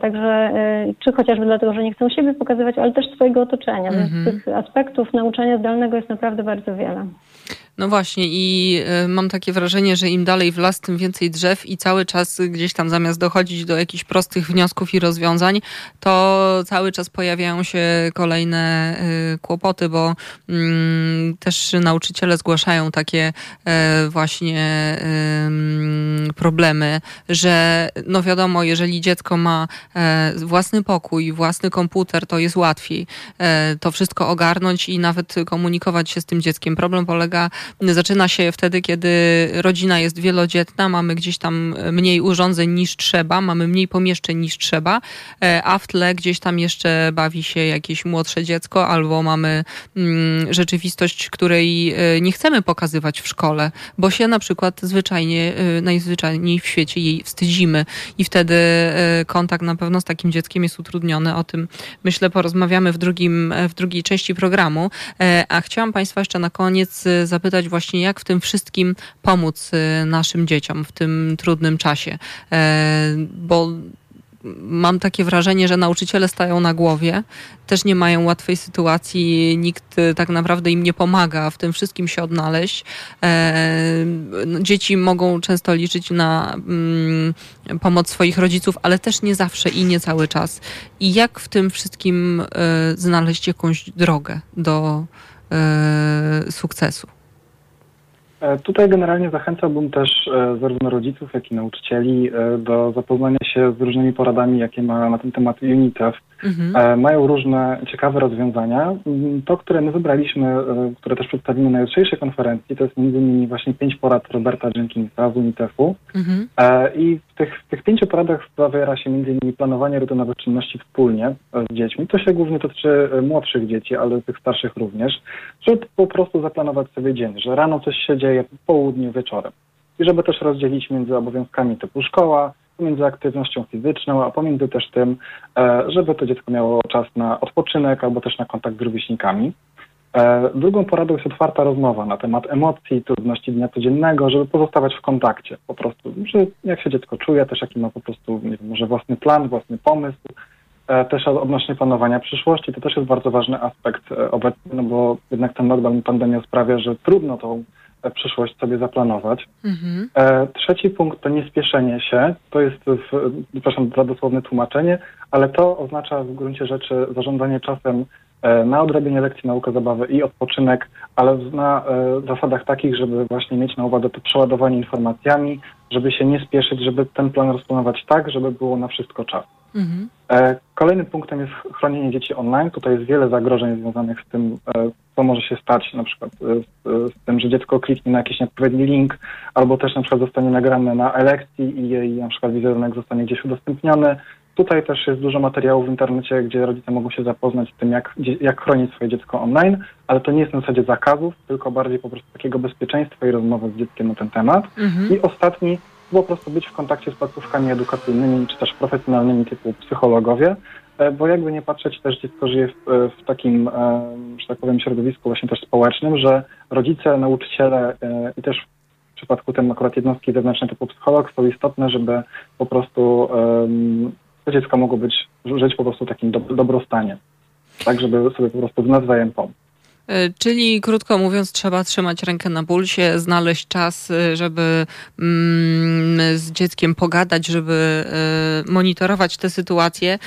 Także, czy chociażby dlatego, że nie chcą siebie pokazywać, ale też swojego otoczenia. Więc mhm. tych aspektów nauczania zdalnego jest naprawdę bardzo wiele. No właśnie i y, mam takie wrażenie, że im dalej w las, tym więcej drzew i cały czas gdzieś tam zamiast dochodzić do jakichś prostych wniosków i rozwiązań, to cały czas pojawiają się kolejne y, kłopoty, bo mm, też nauczyciele zgłaszają takie y, właśnie problemy, że no wiadomo, jeżeli dziecko ma e, własny pokój, własny komputer, to jest łatwiej e, to wszystko ogarnąć i nawet komunikować się z tym dzieckiem. Problem polega zaczyna się wtedy, kiedy rodzina jest wielodzietna, mamy gdzieś tam mniej urządzeń niż trzeba, mamy mniej pomieszczeń niż trzeba, e, a w tle gdzieś tam jeszcze bawi się jakieś młodsze dziecko, albo mamy mm, rzeczywistość, której e, nie chcemy pokazywać w szkole, bo się na przykład zwyczajnie, e, najzwyczajniej w świecie jej wstydzimy i wtedy kontakt na pewno z takim dzieckiem jest utrudniony. O tym myślę porozmawiamy w, drugim, w drugiej części programu. A chciałam Państwa jeszcze na koniec zapytać, właśnie, jak w tym wszystkim pomóc y, naszym dzieciom w tym trudnym czasie. E, bo mam takie wrażenie, że nauczyciele stają na głowie, też nie mają łatwej sytuacji, nikt y, tak naprawdę im nie pomaga w tym wszystkim się odnaleźć. E, no, dzieci mogą często liczyć na mm, pomoc swoich rodziców, ale też nie zawsze i nie cały czas. I jak w tym wszystkim e, znaleźć jakąś drogę do sukcesu? E, tutaj generalnie zachęcałbym też e, zarówno rodziców, jak i nauczycieli e, do zapoznania się z różnymi poradami, jakie ma na ten temat UNICEF. Mhm. Mają różne ciekawe rozwiązania. Mm, to, które my wybraliśmy, które też przedstawimy na jutrzejszej konferencji, to jest między innymi właśnie pięć porad Roberta Jenkinsa z UNICEF-u. Mhm. I w tych, w tych pięciu poradach zawiera się między innymi planowanie rutynowych czynności wspólnie z dziećmi. To się głównie dotyczy młodszych dzieci, ale tych starszych również, żeby po prostu zaplanować sobie dzień, że rano coś się dzieje, w południu, wieczorem. I żeby też rozdzielić między obowiązkami typu szkoła, pomiędzy aktywnością fizyczną, a pomiędzy też tym, e, żeby to dziecko miało czas na odpoczynek albo też na kontakt z rówieśnikami. E, drugą poradą jest otwarta rozmowa na temat emocji, trudności dnia codziennego, żeby pozostawać w kontakcie po prostu, że jak się dziecko czuje, też jaki ma po prostu, nie wiem, może własny plan, własny pomysł, e, też odnośnie planowania przyszłości. To też jest bardzo ważny aspekt obecny, no bo jednak ten lockdown i pandemia sprawia, że trudno tą przyszłość sobie zaplanować. Mhm. E, trzeci punkt to niespieszenie się. To jest, w, przepraszam za dosłowne tłumaczenie, ale to oznacza w gruncie rzeczy zarządzanie czasem e, na odrobienie lekcji, naukę, zabawę i odpoczynek, ale na e, zasadach takich, żeby właśnie mieć na uwadze to przeładowanie informacjami, żeby się nie spieszyć, żeby ten plan rozplanować tak, żeby było na wszystko czas. Mhm. E, kolejnym punktem jest chronienie dzieci online. Tutaj jest wiele zagrożeń związanych z tym, e, co może się stać, na przykład e, z, z tym, że dziecko kliknie na jakiś nieodpowiedni link, albo też na przykład zostanie nagrane na elekcji i jej na przykład wizerunek zostanie gdzieś udostępniony. Tutaj też jest dużo materiałów w internecie, gdzie rodzice mogą się zapoznać z tym, jak, jak chronić swoje dziecko online, ale to nie jest na zasadzie zakazów, tylko bardziej po prostu takiego bezpieczeństwa i rozmowy z dzieckiem na ten temat. Mhm. I ostatni po prostu być w kontakcie z placówkami edukacyjnymi czy też profesjonalnymi typu psychologowie, e, bo jakby nie patrzeć, też dziecko żyje w, e, w takim, e, że tak powiem, środowisku właśnie też społecznym, że rodzice, nauczyciele i też w przypadku tym akurat jednostki zewnętrzne typu psycholog są istotne, żeby po prostu to dziecko mogło być, żyć po prostu w takim do, dobrostanie. Tak, żeby sobie po prostu nawzajem pomóc. E, czyli krótko mówiąc, trzeba trzymać rękę na pulsie, znaleźć czas, e, żeby mm, z dzieckiem pogadać, żeby e, monitorować tę sytuację.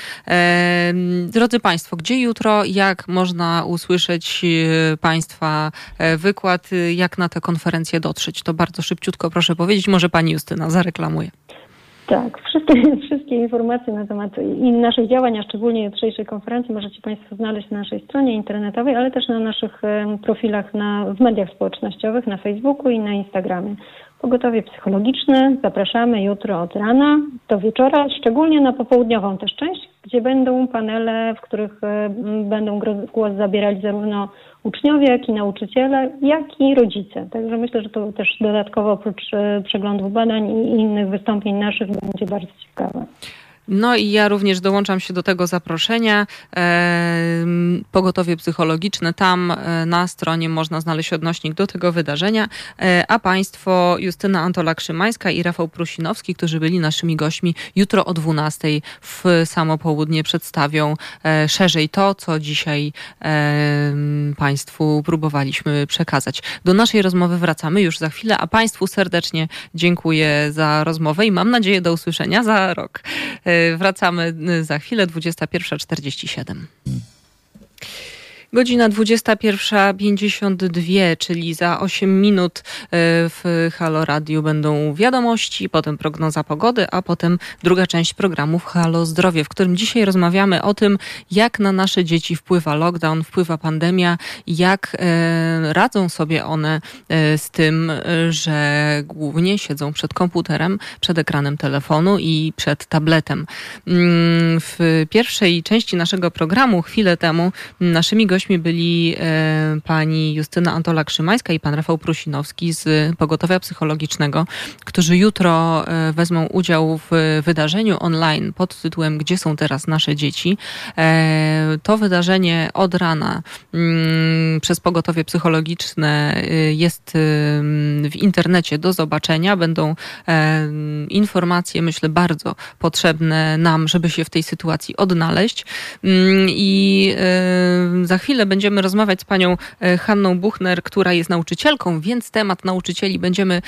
Drodzy Państwo, gdzie jutro, jak można usłyszeć Państwa wykład, jak na tę konferencję dotrzeć? To bardzo szybciutko proszę powiedzieć. Może Pani Justyna zareklamuje. Tak, wszystkie, wszystkie informacje na temat i naszych działań, a szczególnie jutrzejszej konferencji możecie Państwo znaleźć na naszej stronie internetowej, ale też na naszych profilach na, w mediach społecznościowych, na Facebooku i na Instagramie. Pogotowie psychologiczne zapraszamy jutro od rana do wieczora, szczególnie na popołudniową też część, gdzie będą panele, w których będą głos zabierali zarówno uczniowie, jak i nauczyciele, jak i rodzice. Także myślę, że to też dodatkowo oprócz e, przeglądów badań i innych wystąpień naszych będzie bardzo ciekawe. No i ja również dołączam się do tego zaproszenia. Pogotowie psychologiczne, tam e, na stronie można znaleźć odnośnik do tego wydarzenia, e, a Państwo Justyna Antola-Krzymańska i Rafał Prusinowski, którzy byli naszymi gośćmi, jutro o 12 w samo południe przedstawią e, szerzej to, co dzisiaj Państwu próbowaliśmy przekazać. Do naszej rozmowy wracamy już za chwilę, a Państwu serdecznie dziękuję za rozmowę i mam nadzieję do usłyszenia za rok. Wracamy za chwilę, 21.47. Godzina 21.52, czyli za 8 minut e, w Halo Radio będą wiadomości, potem prognoza pogody, a potem druga część programu Halo Zdrowie, w którym dzisiaj rozmawiamy o tym, jak na nasze dzieci wpływa lockdown, wpływa pandemia, jak e, radzą sobie one e, z tym, że głównie siedzą przed komputerem, przed ekranem telefonu i przed tabletem. Mm, w pierwszej części naszego programu, chwilę temu, naszymi gośćmi gośćmi byli e, pani Justyna Antola-Krzymańska i pan Rafał Prusinowski z Pogotowia Psychologicznego, którzy jutro e, wezmą udział w wydarzeniu online pod tytułem Gdzie są teraz nasze dzieci. E, to wydarzenie od rana mm, przez Pogotowie Psychologiczne jest w internecie do zobaczenia. Będą informacje, myślę, bardzo potrzebne nam, żeby się w tej sytuacji odnaleźć. Mm, I za chwilę chwilę będziemy rozmawiać z panią Hanną Buchner, która jest nauczycielką, więc temat nauczycieli będziemy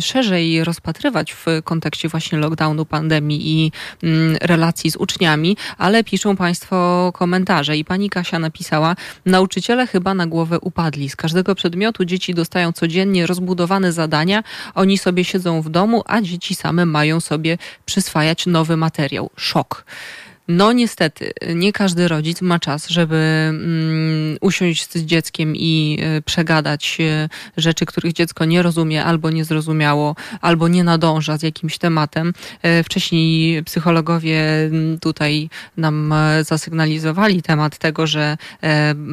szerzej rozpatrywać w kontekście właśnie lockdownu, pandemii i mm, relacji z uczniami, ale piszą państwo komentarze i pani Kasia napisała, nauczyciele chyba na głowę upadli. Z każdego przedmiotu dzieci dostają codziennie rozbudowane zadania, oni sobie siedzą w domu, a dzieci same mają sobie przyswajać nowy materiał. Szok. No niestety, nie każdy rodzic ma czas, żeby mm, usiąść z dzieckiem i y, przegadać y, rzeczy, których dziecko nie rozumie, albo nie zrozumiało, albo nie nadąża z jakimś tematem. Y, wcześniej psychologowie tutaj nam zasygnalizowali temat tego, że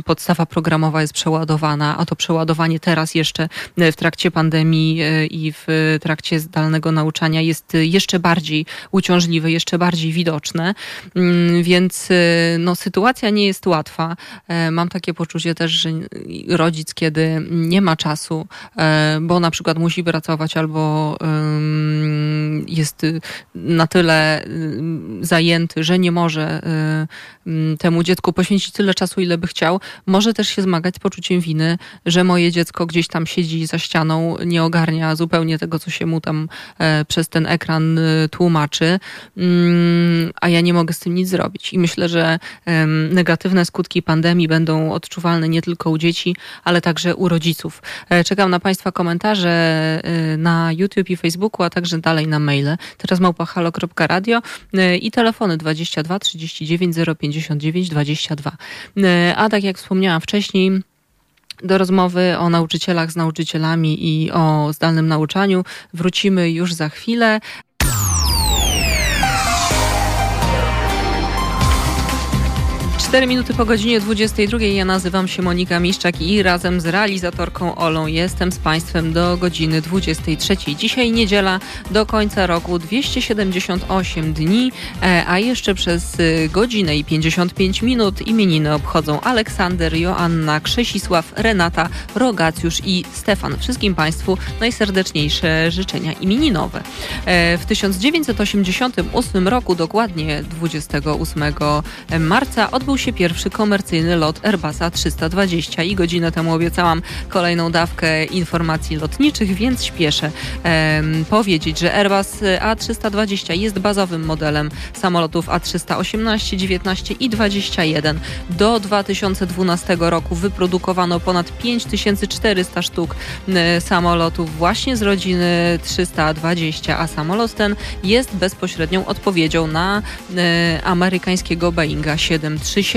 podstawa programowa jest przeładowana, a to przeładowanie teraz jeszcze w trakcie pandemii i w trakcie zdalnego nauczania jest jeszcze bardziej uciążliwe, jeszcze bardziej widoczne. Mm, więc y, no, sytuacja nie jest łatwa. E, mam takie poczucie też, że rodzic, kiedy nie ma czasu, e, bo na przykład musi pracować albo jest na tyle zajęty, że nie może y, temu dziecku poświęcić tyle czasu, ile by chciał, może też się zmagać z poczuciem winy, że moje dziecko gdzieś tam siedzi za ścianą, nie ogarnia zupełnie tego, co się mu tam e, przez ten ekran y, tłumaczy, mm, a ja nie mogę z tym nic zrobić. I myślę, że negatywne skutki pandemii będą odczuwalne nie tylko u dzieci, ale także u rodziców. E, czekam na Państwa komentarze e, na YouTube i Facebooku, a także dalej na maile. Teraz małpahalo.radio e, i telefony 22 39 059 22. A tak jak wspomniałam wcześniej, do rozmowy o nauczycielach z nauczycielami i o zdalnym nauczaniu wrócimy już za chwilę. 4 minuty po godzinie 22. Ja nazywam się Monika Miszczak i razem z realizatorką Olą jestem z Państwem do godziny 23. Dzisiaj niedziela do końca roku 278 dni, e, a jeszcze przez y, godzinę i 55 minut imieniny obchodzą Aleksander, Joanna, Krzesisław, Renata, Rogacjusz i Stefan. Wszystkim Państwu najserdeczniejsze życzenia imieninowe. E, w 1988 roku, dokładnie 28 marca, odbył się pierwszy komercyjny lot Airbusa 320 i godzinę temu obiecałam kolejną dawkę informacji lotniczych, więc śpieszę powiedzieć, że Airbus A320 jest bazowym modelem samolotów A318, 19 i 21. Do 2012 roku wyprodukowano ponad 5400 sztuk samolotów właśnie z rodziny 320, a samolot ten jest bezpośrednią odpowiedzią na amerykańskiego Boeinga 737.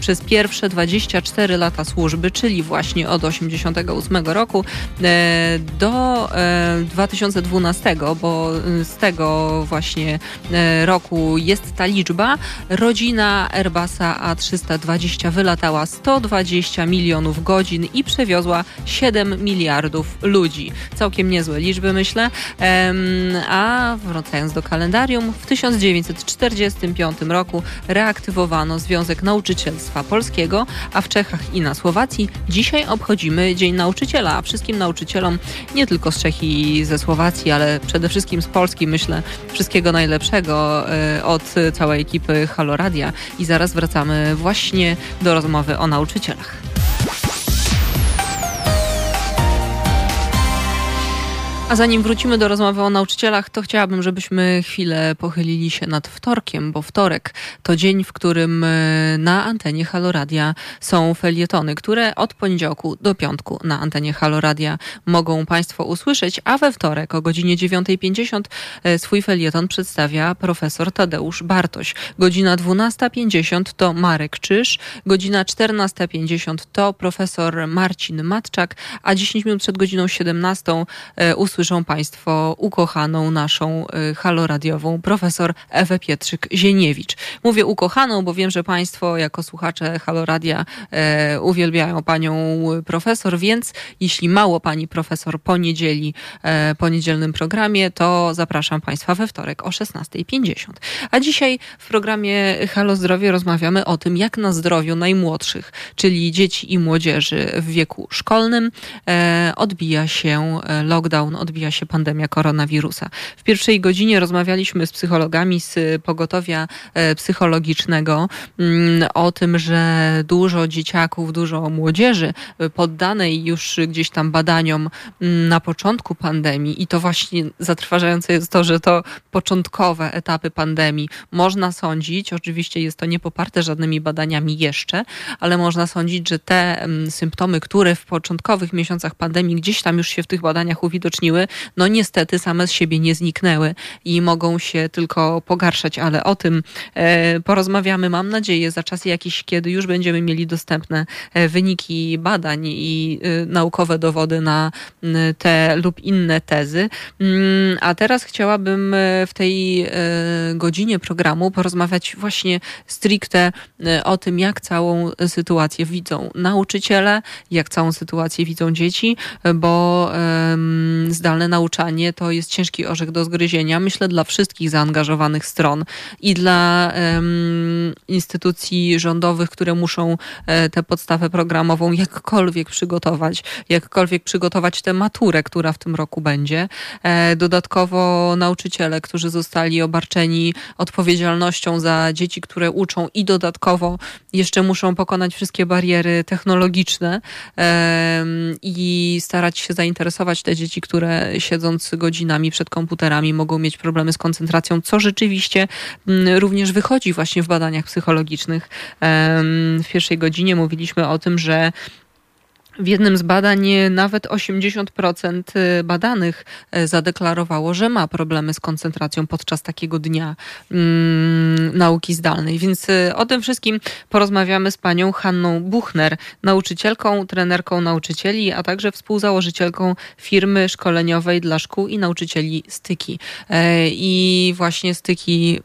Przez pierwsze 24 lata służby, czyli właśnie od 1988 roku e, do 2012, e, bo z tego właśnie e, roku jest ta liczba, rodzina Airbusa A320 wylatała 120 milionów godzin i przewiozła 7 miliardów ludzi. Całkiem niezłe liczby, myślę. A wracając do kalendarium, w 1945 roku reaktywowano Związek Nauczycielstwa Polskiego, a w Czechach i na Słowacji dzisiaj obchodzimy Dzień Nauczyciela. A wszystkim nauczycielom nie tylko z Czech i ze Słowacji, ale przede wszystkim z Polski myślę wszystkiego najlepszego e, od całej ekipy Haloradia. I zaraz wracamy właśnie do rozmowy o nauczycielach. A zanim wrócimy do rozmowy o nauczycielach, to chciałabym, żebyśmy chwilę pochylili się nad wtorkiem, bo wtorek to dzień, w którym e, na antenie Haloradia są felietony, które od poniedziałku do piątku na antenie Haloradia mogą Państwo usłyszeć, a we wtorek o godzinie 9.50 e, swój felieton przedstawia profesor Tadeusz Bartoś. Godzina 12.50 to Marek Czyż, godzina 14.50 to profesor Marcin Matczak, a 10 minut przed godziną 17 usłyszeć usłyszą Państwo ukochaną naszą y, haloradiową profesor Ewę Pietrzyk-Zieniewicz. Mówię ukochaną, bo wiem, że Państwo jako słuchacze Haloradia e, uwielbiają Panią profesor, więc jeśli mało Pani profesor po niedzieli, e, po niedzielnym programie, to zapraszam Państwa we wtorek o 16.50. A dzisiaj w programie Halo Zdrowie rozmawiamy o tym, jak na zdrowiu najmłodszych, czyli dzieci i młodzieży w wieku szkolnym, e, odbija się lockdown odbija się pandemia koronawirusa. W pierwszej godzinie rozmawialiśmy z psychologami z pogotowia psychologicznego mm, o tym, że dużo dzieciaków, dużo młodzieży poddanej już gdzieś tam badaniom mm, na początku pandemii i to właśnie zatrważające jest to, że to początkowe etapy pandemii można sądzić, oczywiście jest to nie poparte żadnymi badaniami jeszcze, ale można sądzić, że te mm, symptomy, które w początkowych miesiącach pandemii gdzieś tam już się w tych badaniach uwidoczniły, no niestety same z siebie nie zniknęły i mogą się tylko pogarszać, ale o tym e, porozmawiamy, mam nadzieję, za czas jakiś, kiedy już będziemy mieli dostępne e, wyniki badań i e, naukowe dowody na te lub inne tezy. Mm, a teraz chciałabym w tej godzinie programu porozmawiać właśnie stricte o tym, jak całą sytuację widzą nauczyciele, jak całą sytuację widzą dzieci, bo zdalne nauczanie to jest ciężki orzech do zgryzienia, myślę, dla wszystkich zaangażowanych stron i dla instytucji rządowych, które muszą e, tę podstawę programową jakkolwiek przygotować, jakkolwiek przygotować tę maturę, która w tym roku będzie. E, dodatkowo nauczyciele, którzy zostali obarczeni odpowiedzialnością za dzieci, które uczą i dodatkowo jeszcze muszą pokonać wszystkie bariery technologiczne i starać się zainteresować te dzieci, które siedząc godzinami przed komputerami mogą mieć problemy z koncentracją, co rzeczywiście mm, również wychodzi właśnie w badaniach psychologicznych. W pierwszej godzinie mówiliśmy o tym, że w jednym z badań nawet 80% y, badanych y, zadeklarowało, że ma problemy z koncentracją podczas takiego dnia mm, nauki zdalnej. Więc y, o tym wszystkim porozmawiamy z panią Hanną Buchner, nauczycielką, trenerką nauczycieli, a także współzałożycielką firmy szkoleniowej dla szkół i nauczycieli Styki. E, I właśnie Styki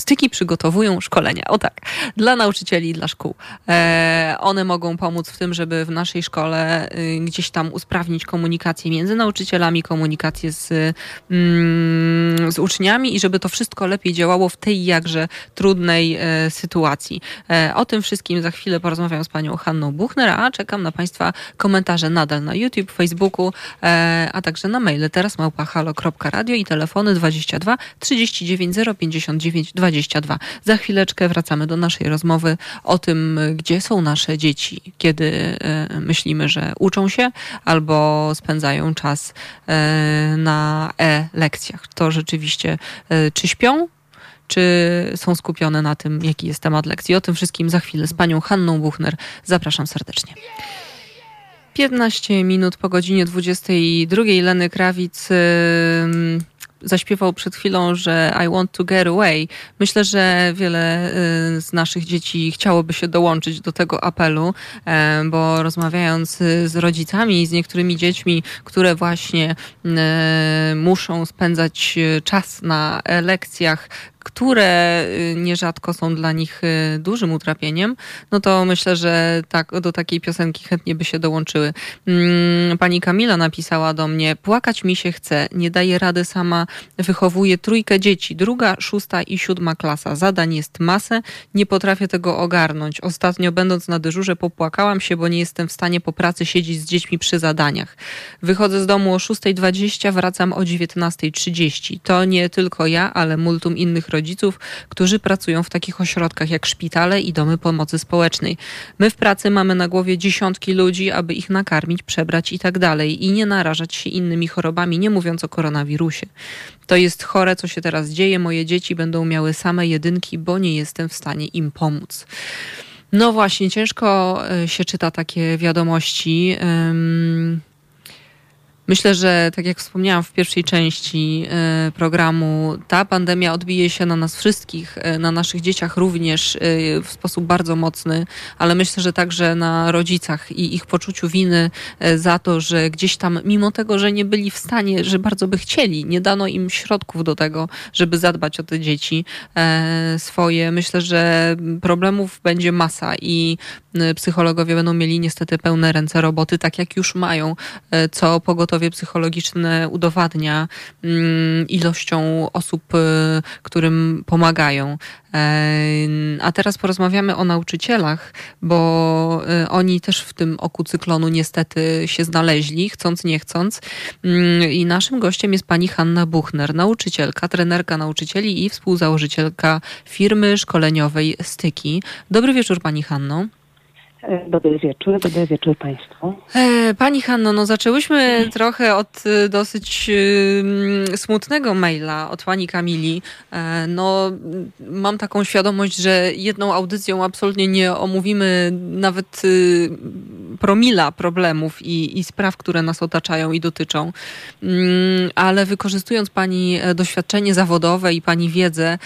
Styki przygotowują szkolenia, o tak, dla nauczycieli i dla szkół. E, one mogą pomóc w tym, żeby w naszej szkole y, gdzieś tam usprawnić komunikację między nauczycielami, komunikację z, mm, z uczniami i żeby to wszystko lepiej działało w tej jakże trudnej e, sytuacji. E, o tym wszystkim za chwilę porozmawiam z panią Hanną Buchner, a czekam na państwa komentarze nadal na YouTube, Facebooku, a także na maile teraz małpahalo.radio i telefony 22 39 059 20 22. Za chwileczkę wracamy do naszej rozmowy o tym, gdzie są nasze dzieci, kiedy e, myślimy, że uczą się albo spędzają czas e, na e-lekcjach. To rzeczywiście, e, czy śpią, czy są skupione na tym, jaki jest temat lekcji. O tym wszystkim za chwilę z panią Hanną Buchner. Zapraszam serdecznie. 15 minut po godzinie 22 Leny Krawic zaśpiewał przed chwilą, że I want to get away. Myślę, że wiele y, z naszych dzieci chciałoby się dołączyć do tego apelu, e, bo rozmawiając z rodzicami i z niektórymi dziećmi, które właśnie e, muszą spędzać czas na lekcjach, które y, nierzadko są dla nich y, dużym utrapieniem, no to myślę, że tak, do takiej piosenki chętnie by się dołączyły. Mm, pani Kamila napisała do mnie, płakać mi się chce, nie daje rady sama, wychowuje trójkę dzieci, druga, szósta i siódma klasa. Zadań jest masę, nie potrafię tego ogarnąć. Ostatnio będąc na dyżurze popłakałam się, bo nie jestem w stanie po pracy siedzieć z dziećmi przy zadaniach. Wychodzę z domu o 6.20, wracam o 19.30. To nie tylko ja, ale multum innych rodziców, którzy pracują w takich ośrodkach jak szpitale i domy pomocy społecznej. My w pracy mamy na głowie dziesiątki ludzi, aby ich nakarmić, przebrać i tak dalej i nie narażać się innymi chorobami, nie mówiąc o koronawirusie. To jest chore, co się teraz dzieje. Moje dzieci będą miały same jedynki, bo nie jestem w stanie im pomóc. No właśnie, ciężko e, się czyta takie wiadomości. Myślę, że tak jak wspomniałam w pierwszej części e, programu, ta pandemia odbije się na nas wszystkich, e, na naszych dzieciach również e, w sposób bardzo mocny, ale myślę, że także na rodzicach i ich poczuciu winy za to, że gdzieś tam, mimo tego, że nie byli w stanie, że bardzo by chcieli, nie dano im środków do tego, żeby zadbać o te dzieci swoje. Myślę, że problemów będzie masa i psychologowie będą mieli niestety pełne ręce roboty, tak jak już mają, co pogotowie pogotowie psychologiczne udowadnia mm, ilością osób, którym pomagają. A teraz porozmawiamy o nauczycielach, bo oni też w tym oku cyklonu niestety się znaleźli, chcąc, nie chcąc. Mm, I naszym gościem jest pani Hanna Buchner, nauczycielka, trenerka nauczycieli i współzałożycielka firmy szkoleniowej Styki. Dobry wieczór pani Hanno. E, dobry wieczór, dobry wieczór Państwu. E, pani Hanno, no zaczęłyśmy trochę od e, dosyć smutnego maila od pani Kamili. No, mam taką świadomość, że jedną audycją absolutnie nie omówimy nawet promila problemów i, i spraw, które nas otaczają i dotyczą. Mm, ale wykorzystując pani doświadczenie zawodowe i pani wiedzę,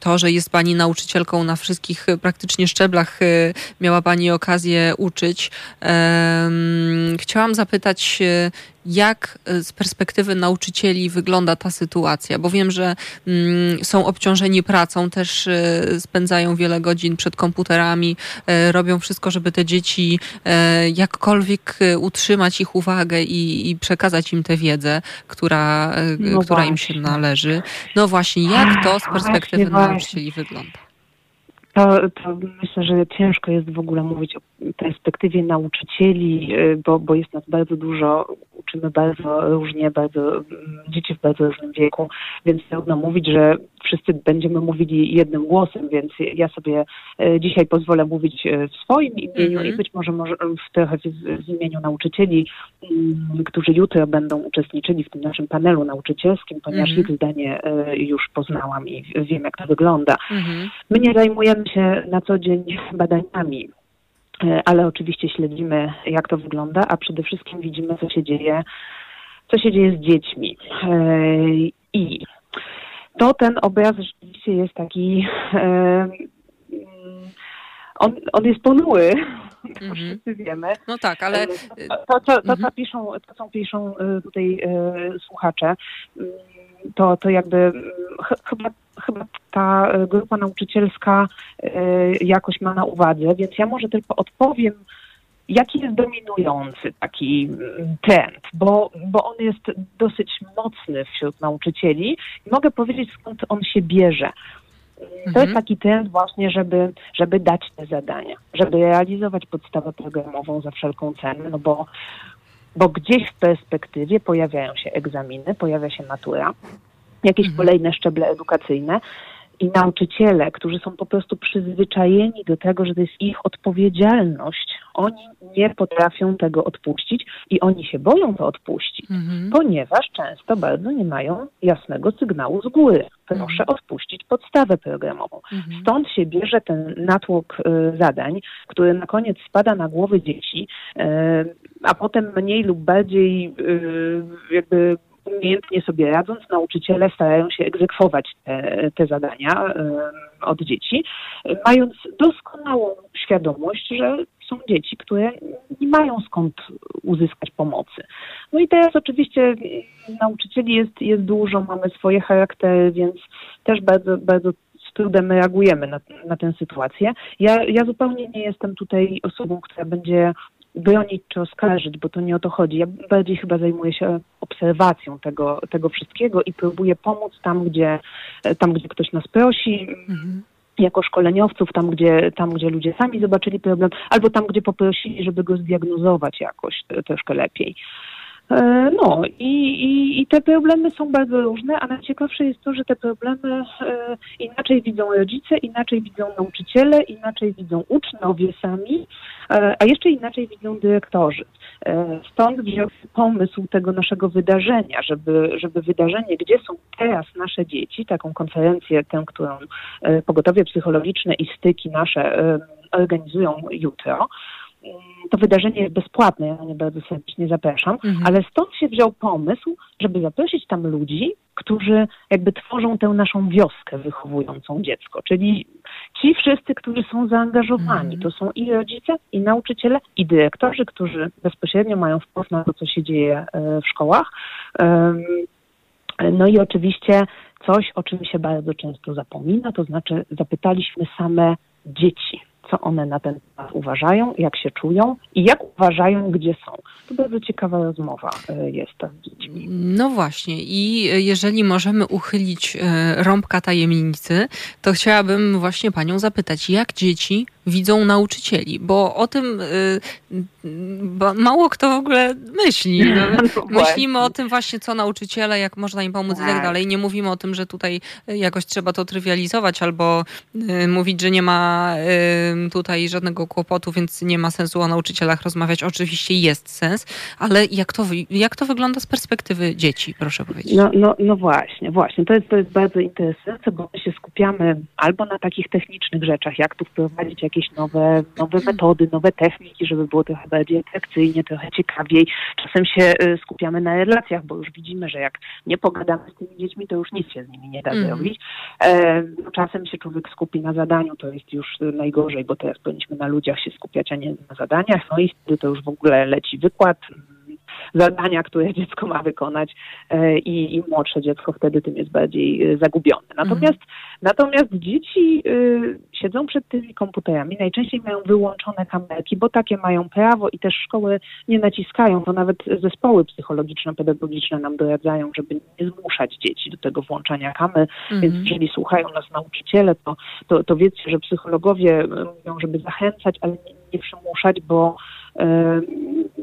to, że jest pani nauczycielką na wszystkich praktycznie szczeblach miała Pani okazję uczyć. Chciałam zapytać, jak z perspektywy nauczycieli wygląda ta sytuacja, bo wiem, że mm, są obciążeni pracą, też e, spędzają wiele godzin przed komputerami, e, robią wszystko, żeby te dzieci e, jakkolwiek utrzymać ich uwagę i, i przekazać im tę wiedzę, która, no która im się należy. No właśnie, jak to z perspektywy nauczycieli wygląda? To, to, myślę, że ciężko jest w ogóle mówić o perspektywie nauczycieli, y, bo, bo jest nas bardzo dużo, uczymy bardzo różnie, bardzo, mm, dzieci w bardzo różnym wieku, więc trudno mówić, że wszyscy będziemy mówili jednym głosem, więc ja sobie y, dzisiaj pozwolę mówić y, w swoim imieniu mm -hmm. i być może, może w trochę w, w imieniu nauczycieli, mm, którzy jutro będą uczestniczyli w tym naszym panelu nauczycielskim, ponieważ mm -hmm. ich zdanie już poznałam i wiem, jak to wygląda. Mm -hmm. My nie zajmujemy się na co dzień badaniami ale oczywiście śledzimy, jak to wygląda, a przede wszystkim widzimy, co się dzieje, co się dzieje z dziećmi. E, I to ten obraz rzeczywiście jest taki, e, on, on jest ponły, to mm -hmm. wszyscy wiemy. No tak, ale... To, to, to, to, co, mhm. piszą, to, co piszą tutaj słuchacze, mm, to, to jakby mm, chyba, chyba ta grupa nauczycielska e, jakoś ma na uwadze, więc ja może tylko odpowiem, jaki jest dominujący taki mm, trend, bo, bo on jest dosyć mocny wśród nauczycieli i mogę powiedzieć, skąd on się bierze. To mhm. jest taki trend właśnie, żeby, żeby dać te zadania, żeby realizować podstawę programową za wszelką cenę, no bo bo gdzieś w perspektywie pojawiają się egzaminy, pojawia się matura, jakieś mhm. kolejne szczeble edukacyjne. I nauczyciele, którzy są po prostu przyzwyczajeni do tego, że to jest ich odpowiedzialność, oni nie potrafią tego odpuścić i oni się boją to odpuścić, mhm. ponieważ często bardzo nie mają jasnego sygnału z góry. Proszę mhm. odpuścić podstawę programową. Mhm. Stąd się bierze ten natłok y, zadań, który na koniec spada na głowy dzieci, y, a potem mniej lub bardziej y, jakby umiejętnie sobie radząc, nauczyciele starają się egzekwować te, te zadania od dzieci, mając doskonałą świadomość, że są dzieci, które nie mają skąd uzyskać pomocy. No i teraz oczywiście nauczycieli jest, jest dużo, mamy swoje charaktery, więc też bardzo, bardzo trudem reagujemy na, na tę sytuację. Ja, ja zupełnie nie jestem tutaj osobą, która będzie bronić czy oskarżyć, bo to nie o to chodzi. Ja bardziej chyba zajmuję się obserwacją tego, tego wszystkiego i próbuję pomóc tam, gdzie, tam, gdzie ktoś nas prosi. Mhm jako szkoleniowców, tam gdzie, tam gdzie ludzie sami zobaczyli problem, albo tam gdzie poprosili, żeby go zdiagnozować jakoś troszkę lepiej. E, no i, i, i, te problemy są bardzo różne, a najciekawsze jest to, że te problemy e, inaczej widzą rodzice, inaczej widzą nauczyciele, inaczej widzą uczniowie sami, e, a jeszcze inaczej widzą dyrektorzy. Stąd wziął pomysł tego naszego wydarzenia, żeby, żeby wydarzenie, gdzie są teraz nasze dzieci, taką konferencję, tę, którą pogotowie psychologiczne i styki nasze organizują jutro, to wydarzenie jest bezpłatne, ja nie bardzo serdecznie zapraszam, mhm. ale stąd się wziął pomysł, żeby zaprosić tam ludzi, którzy jakby tworzą tę naszą wioskę wychowującą dziecko, czyli ci wszyscy, którzy są zaangażowani. Mhm. To są i rodzice, i nauczyciele, i dyrektorzy, którzy bezpośrednio mają wpływ na to, co się dzieje e, w szkołach. No i oczywiście coś, o czym się bardzo często zapomina, to znaczy zapytaliśmy same dzieci co one na ten temat uważają, jak się czują i jak uważają, gdzie są. To bardzo ciekawa rozmowa e, jest z dziećmi. No właśnie i jeżeli możemy uchylić e, rąbka tajemnicy, to chciałabym właśnie panią zapytać, jak dzieci widzą nauczycieli, bo o tym y, mało kto w ogóle myśli. No, no myślimy o tym właśnie, co nauczyciele, jak można im pomóc tak. i tak dalej. Nie mówimy o tym, że tutaj jakoś trzeba to trywializować albo y, mówić, że nie ma y, tutaj żadnego kłopotu, więc nie ma sensu o nauczycielach rozmawiać. Oczywiście jest sens, ale jak to, jak to wygląda z perspektywy dzieci, proszę powiedzieć? No, no, no właśnie, właśnie. To jest, to jest bardzo interesujące, bo my się skupiamy albo na takich technicznych rzeczach, jak tu wprowadzić jakieś nowe, nowe metody, nowe techniki, żeby było trochę bardziej atrakcyjnie, trochę ciekawiej. Czasem się y, skupiamy na relacjach, bo już widzimy, że jak nie pogadamy z tymi dziećmi, to już nic się z nimi nie da mm. zrobić. E, czasem się człowiek skupi na zadaniu, to jest już najgorzej, bo teraz powinniśmy na ludziach się skupiać, a nie na zadaniach. No i wtedy to już w ogóle leci wykład, zadania, które dziecko ma wykonać e, i, i młodsze dziecko wtedy tym jest bardziej e, zagubione. Natomiast, mhm. natomiast dzieci y, siedzą przed tymi komputerami, najczęściej mają wyłączone kamerki, bo takie mają prawo i też szkoły nie naciskają, to nawet zespoły psychologiczno-pedagogiczne nam doradzają, żeby nie zmuszać dzieci do tego włączania kamer, mhm. więc jeżeli słuchają nas nauczyciele, to, to, to wiedzcie, że psychologowie mówią, żeby zachęcać, ale nie, nie przymuszać, bo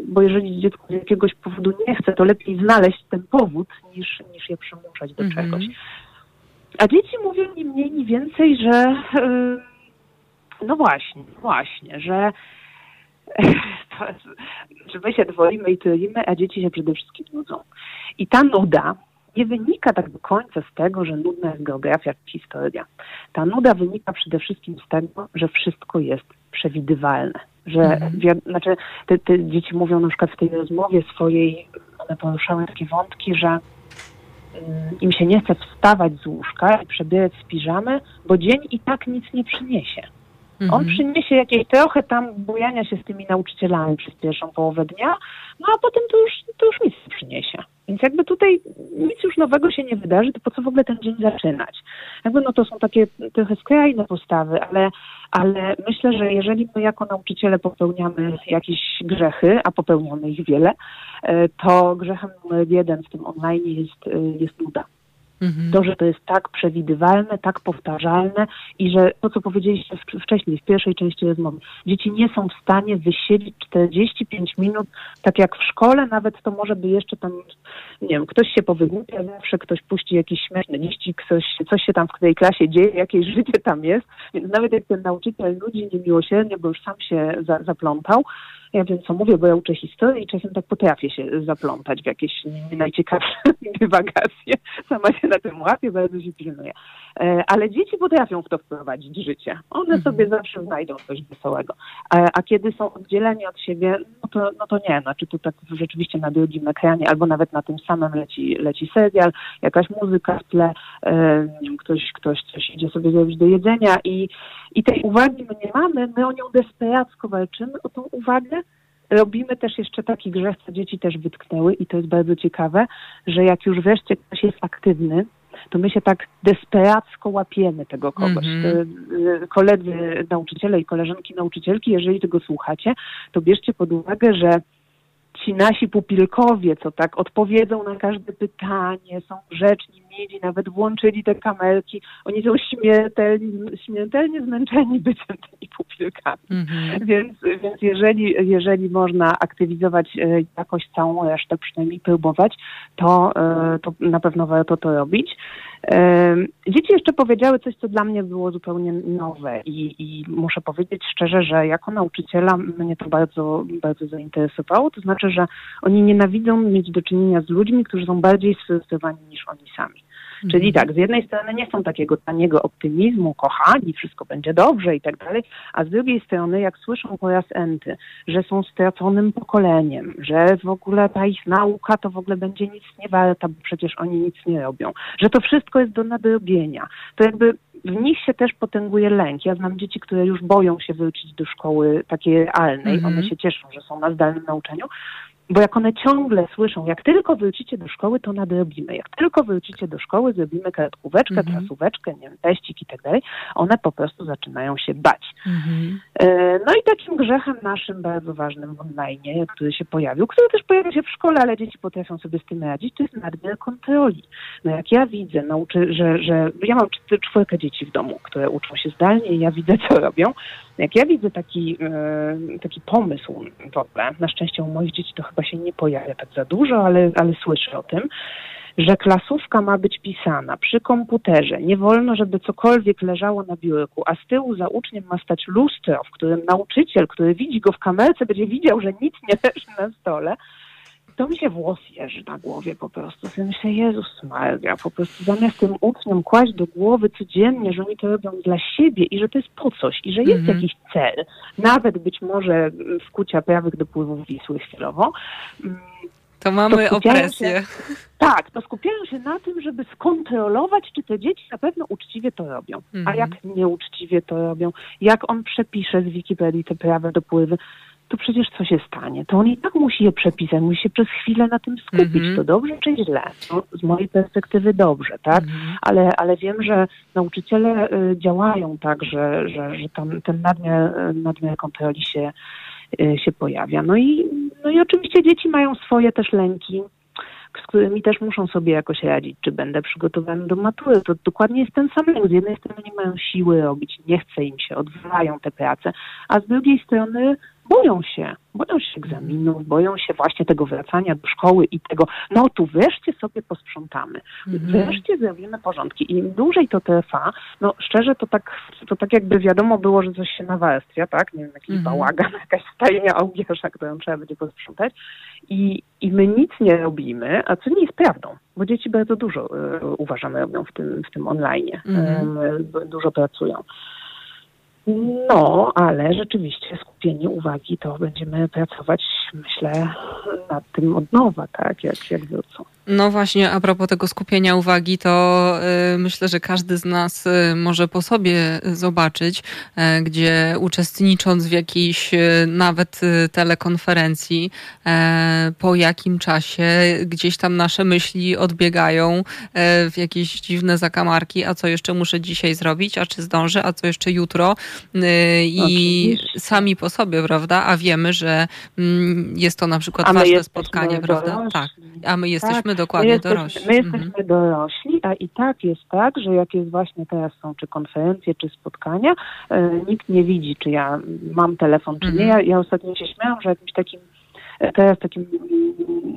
bo jeżeli dziecko z jakiegoś powodu nie chce, to lepiej znaleźć ten powód, niż, niż je przymuszać do mhm. czegoś. A dzieci mówią ni mniej, ni więcej, że no właśnie, właśnie, że że my się dwoimy i tylimy, a dzieci się przede wszystkim nudzą. I ta nuda nie wynika tak do końca z tego, że nudna jest geografia czy historia. Ta nuda wynika przede wszystkim z tego, że wszystko jest przewidywalne że mhm. znaczy te, te, dzieci mówią na przykład w tej rozmowie swojej, one poruszały takie wątki, że um, im się nie chce wstawać z łóżka i przebierać z piżamy, bo dzień i tak nic nie przyniesie. Mhm. On przyniesie jakieś trochę tam bujania się z tymi nauczycielami przez pierwszą połowę dnia, no a potem to już, to już nic nie przyniesie. Więc jakby tutaj nic już nowego się nie wydarzy, to po co w ogóle ten dzień zaczynać? Jakby no to są takie trochę skrajne postawy, ale, ale myślę, że jeżeli my jako nauczyciele popełniamy jakieś grzechy, a popełniamy ich wiele, e, to grzechem numer jeden w tym online jest, e, jest nuda. Mhm. To, że to jest tak przewidywalne, tak powtarzalne i że to, co powiedzieliście wcześniej, w pierwszej części rozmowy, dzieci nie są w stanie wysiedzieć 45 minut, tak jak w szkole, nawet to może by jeszcze tam, nie wiem, ktoś się powygłupia, zawsze ktoś puści jakiś śmieszny liścik, coś, coś się tam w tej klasie dzieje, jakieś życie tam jest, więc nawet jak ten nauczyciel ludzi niemiłosiernie, bo już sam się za, zaplątał, ja wiem, co mówię, bo ja uczę historii i czasem tak potrafię się zaplątać w jakieś nie najciekawsze dywagacje. Sama się na tym łapię, bardzo się pilnuję. E, ale dzieci potrafią w to wprowadzić życie. One mhm. sobie zawsze znajdą coś wesołego. A, a, kiedy są oddzieleni od siebie, no to, no to nie. Znaczy tu tak rzeczywiście na drugim ekranie albo nawet na tym samym leci, leci serial, jakaś muzyka w tle, e, ktoś, ktoś coś idzie sobie zrobić do jedzenia i, i tej uwagi my nie mamy. My o nią desperacko walczymy, o tą uwagę, robimy też jeszcze taki grzech, co dzieci też wytknęły i to jest bardzo ciekawe, że jak już wreszcie ktoś jest aktywny, to my się tak desperacko łapiemy tego kogoś. Mm -hmm. Koledzy nauczyciele i koleżanki nauczycielki, jeżeli tego słuchacie, to bierzcie pod uwagę, że ci nasi pupilkowie, co tak odpowiedzą na każde pytanie, są grzeczni, mieli, nawet włączyli te kamerki, oni są śmiertelnie, śmiertelnie zmęczeni byciem tymi pupilkami. -hmm. Więc, więc jeżeli, jeżeli można aktywizować e, jakoś całą resztę, przynajmniej próbować, to, e, to na pewno warto to robić. Dzieci jeszcze powiedziały coś, co dla mnie było zupełnie nowe i, i, muszę powiedzieć szczerze, że jako nauczyciela mnie to bardzo, bardzo zainteresowało. To znaczy, że oni nienawidzą mieć do czynienia z ludźmi, którzy są bardziej sfrustrowani niż oni sami. Czyli mhm. tak, z jednej strony nie są takiego taniego optymizmu, kochani, wszystko będzie dobrze i tak dalej, a z drugiej strony jak słyszą po raz enty, że są straconym pokoleniem, że w ogóle ta ich nauka to w ogóle będzie nic nie warta, bo przecież oni nic nie robią, że to wszystko jest do nadrobienia, to jakby w nich się też potęguje lęk. Ja znam dzieci, które już boją się wrócić do szkoły takiej realnej. Mm -hmm. One się cieszą, że są na zdalnym nauczaniu, Bo jak one ciągle słyszą, jak tylko wrócicie do szkoły, to nadrobimy. Jak tylko wrócicie do szkoły, zrobimy kartkóweczkę, mhm. trasóweczkę, nie wiem, teścik i tak dalej, one po prostu zaczynają się bać. Mhm. E, no i takim grzechem naszym bardzo ważnym w online, który się pojawił, który też pojawia się w szkole, ale dzieci potrafią sobie z tym radzić, to jest nadmiar kontroli. No jak ja widzę, nauczy, że, że ja mam czwórkę dzieci w domu, które uczą się zdalnie i ja widzę, co robią. Jak ja widzę taki, e, taki pomysł w ogóle, na szczęście u moich dzieci to chyba się nie pojawia tak za dużo, ale, ale słyszę o tym, że klasówka ma być pisana przy komputerze. Nie wolno, żeby cokolwiek leżało na biurku, a z tyłu za uczniem ma stać lustro, w którym nauczyciel, który widzi go w kamerce, będzie widział, że nic nie leży na stole to mi się włos jeży na głowie po prostu. Ja myślę, Jezus Maria, po prostu zamiast tym uczniom kłaść do głowy codziennie, że oni to robią dla siebie i że to jest po coś i że jest mhm. jakiś cel, nawet być może skucia prawych dopływów Wisły chwilowo, mm, to mamy to opresję. Się, tak, to skupiają się na tym, żeby skontrolować, czy te dzieci na pewno uczciwie to robią. Mhm. A jak nieuczciwie to robią, jak on przepisze z Wikipedii te prawe dopływy, to przecież co się stanie? To on i tak musi je przepisać, musi się przez chwilę na tym skupić. Mm -hmm. To dobrze czy źle? No, z mojej perspektywy dobrze, tak? Mm -hmm. ale, ale wiem, że nauczyciele y, działają tak, że, że, że tam ten nadmiar, y, nadmiar kontroli się, y, się pojawia. No i, no i oczywiście dzieci mają swoje też lęki z którymi też muszą sobie jakoś radzić, czy będę przygotowany do matury. To dokładnie jest ten sam lęk. Z jednej strony nie mają siły robić, nie chce im się, odwalają te prace, a z drugiej strony boją się, boją się egzaminów, boją się właśnie tego wracania do szkoły i tego, no tu wreszcie sobie posprzątamy, mhm. wreszcie zrobimy porządki. I im dłużej to trwa, no szczerze to tak, to tak jakby wiadomo było, że coś się nawarstwia, tak? Nie wiem, jakiś mhm. bałagan, jakaś stajnia ołgierza, którą trzeba będzie posprzątać. I, I my nic nie robimy, a co nie jest prawdą, bo dzieci bardzo dużo y, uważamy robią w tym, w tym online, mhm. y, dużo pracują. No, ale rzeczywiście skupienie uwagi to będziemy pracować, myślę, nad tym od nowa, tak, jak, jak wrócą. No właśnie, a propos tego skupienia uwagi, to y, myślę, że każdy z nas y, może po sobie zobaczyć, y, gdzie uczestnicząc w jakiejś nawet telekonferencji, po jakim czasie gdzieś tam nasze myśli odbiegają w jakieś dziwne zakamarki, a co jeszcze muszę dzisiaj zrobić, a czy zdążę, a co jeszcze jutro. I Oczywiście. sami po sobie, prawda? A wiemy, że mm, jest to na przykład a ważne spotkanie, prawda? Tak. A my jesteśmy tak dokładnie my jesteśmy, dorośli. My jesteśmy mhm. dorośli, a i tak jest tak, że jak jest właśnie teraz są czy konferencje, czy spotkania, e, nikt nie widzi, czy ja mam telefon, czy mhm. nie. Ja, ja ostatnio się śmiałam, że jakimś takim e, teraz takim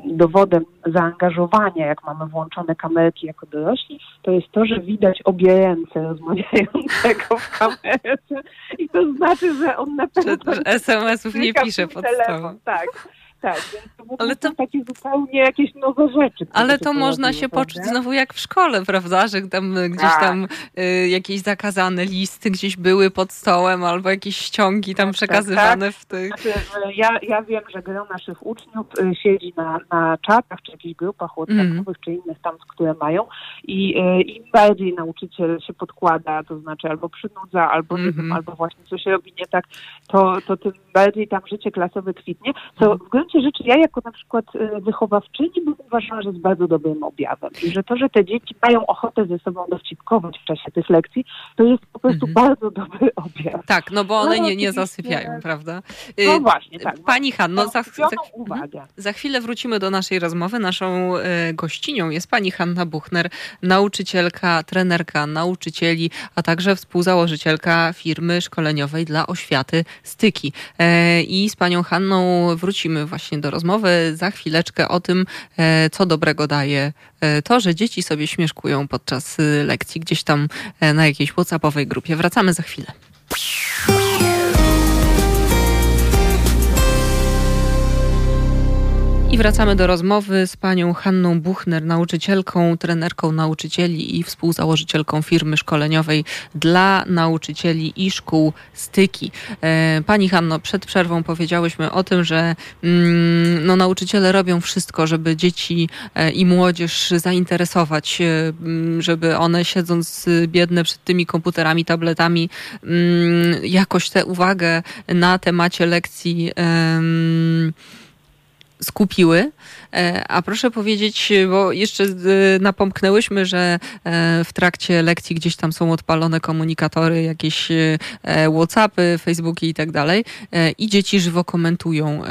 dowodem zaangażowania, jak mamy włączone kamerki jako dorośli, to jest to, że widać obie ręce rozmawiającego w kamerce i to znaczy, że on na pewno... SMS-ów nie pisze pod stołem. Tak tak, więc to ale to takie zupełnie jakieś nowe rzeczy. Ale to można się prawda? poczuć znowu jak w szkole, prawda? Że tam gdzieś tak. tam y, jakieś zakazane listy gdzieś były pod stołem albo jakieś ściągi tam tak, tak przekazywane tak, w tych... Znaczy, ja, ja wiem, że gro naszych uczniów siedzi na, na czatach, czy jakichś grupach WhatsAppowych, mm. czy innych tam, które mają i y, im bardziej nauczyciel się podkłada, to znaczy albo przynudza, albo mm -hmm. wiem, albo właśnie coś robi nie tak, to, to tym bardziej tam życie klasowe kwitnie, co w gruncie gruncie rzeczy ja jako na przykład e, wychowawczyni bym uważała, że jest bardzo dobrym objawem i że to, że te dzieci mają ochotę ze sobą dowcipkować w czasie tych lekcji, to jest po prostu mhm. bardzo dobry objaw. Tak, no bo one no, nie, nie zasypiają, prawda? No y, właśnie, tak. Pani Hanno, za, za, mhm. za, chwilę wrócimy do naszej rozmowy. Naszą e, gościnią jest pani Hanna Buchner, nauczycielka, trenerka nauczycieli, a także współzałożycielka firmy szkoleniowej dla oświaty Styki. E, I z panią Hanną wrócimy właśnie właśnie do rozmowy za chwileczkę o tym, e, co dobrego daje e, to, że dzieci sobie śmieszkują podczas e, lekcji gdzieś tam na jakiejś WhatsAppowej grupie. Wracamy za chwilę. I wracamy do rozmowy z panią Hanną Buchner, nauczycielką, trenerką nauczycieli i współzałożycielką firmy szkoleniowej dla nauczycieli i szkół Styki. E, pani Hanno, przed przerwą powiedziałyśmy o tym, że mm, no, nauczyciele robią wszystko, żeby dzieci e, i młodzież zainteresować, e, żeby one siedząc biedne przed tymi komputerami, tabletami, mm, jakoś tę uwagę na temacie lekcji skupiły. E, a proszę powiedzieć, bo jeszcze e, napomknęłyśmy, że e, w trakcie lekcji gdzieś tam są odpalone komunikatory, jakieś Whatsappy, Facebooki i tak dalej i dzieci żywo komentują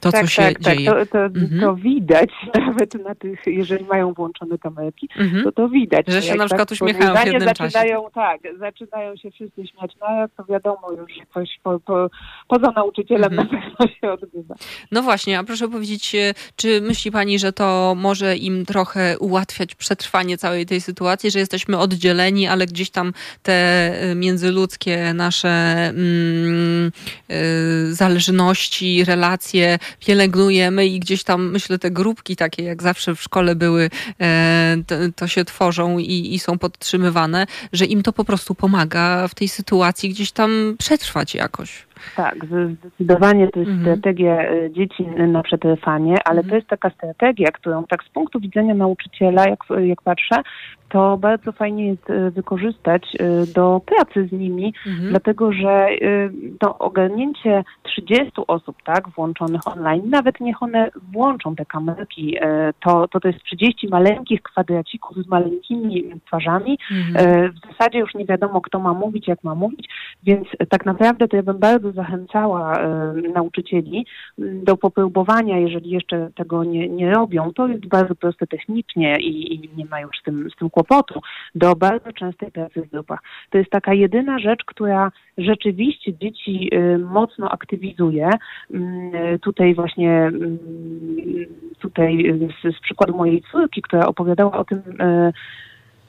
to, tak, co się tak, tak. dzieje. Tak, to, to, mhm. to, widać nawet na tych, jeżeli mają włączone kamerki, mhm. to to widać. Że się na przykład tak uśmiechają w jednym zaczynają, czasie. Tak, zaczynają się wszyscy śmiać, no to wiadomo już, że coś po, po, poza nauczycielem mhm. na pewno się odbywa. No właśnie, a proszę powiedzieć, czy myśli Pani, że to może im trochę ułatwiać przetrwanie całej tej sytuacji, że jesteśmy oddzieleni, ale gdzieś tam te e, międzyludzkie nasze mm, y, zależności, relacje pielęgnujemy i gdzieś tam, myślę, te grupki takie, jak zawsze w szkole były, y, to, to, się tworzą i, i są podtrzymywane, że im to po prostu pomaga w tej sytuacji gdzieś tam przetrwać jakoś. Tak, zdecydowanie to jest mhm. strategia e, dzieci na przetrwanie, ale mhm. to jest taka strategia, którą tak z punktu widzenia nauczyciela, jak, jak patrzę, to bardzo fajnie jest e, wykorzystać e, do pracy z nimi, mhm. dlatego że to ogarnięcie 30 osób, tak, włączonych online, nawet niech one włączą te kamerki, to to, to jest 30 maleńkich kwadracików z maleńkimi twarzami. Mhm. W zasadzie już nie wiadomo, kto ma mówić, jak ma mówić, więc tak naprawdę to ja bym bardzo zachęcała nauczycieli do popróbowania, jeżeli jeszcze tego nie, nie robią. To jest bardzo proste technicznie i, i nie ma już z tym, z tym kłopotu, do bardzo częstej pracy w grupach. To jest taka jedyna rzecz, która rzeczywiście dzieci e, mocno aktywizuje. Mm, tutaj właśnie mm, tutaj z, z przykładu mojej córki, która opowiadała o tym,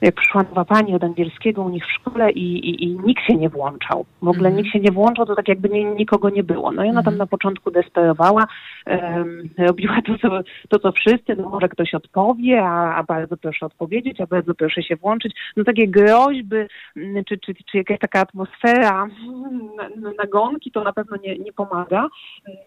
jak przyszła nowa pani od angielskiego u nich w szkole i, i, i nikt się nie włączał. W ogóle mm. nikt się nie włączał, to tak jakby nie, nikogo nie było. No i ona tam mhm. na początku desperowała, um, robiła to co, to, co wszyscy, no może ktoś odpowie, a, a bardzo proszę odpowiedzieć, a bardzo proszę się włączyć. No takie groźby, czy, czy, czy jakaś taka atmosfera nagonki, to na pewno nie, nie pomaga.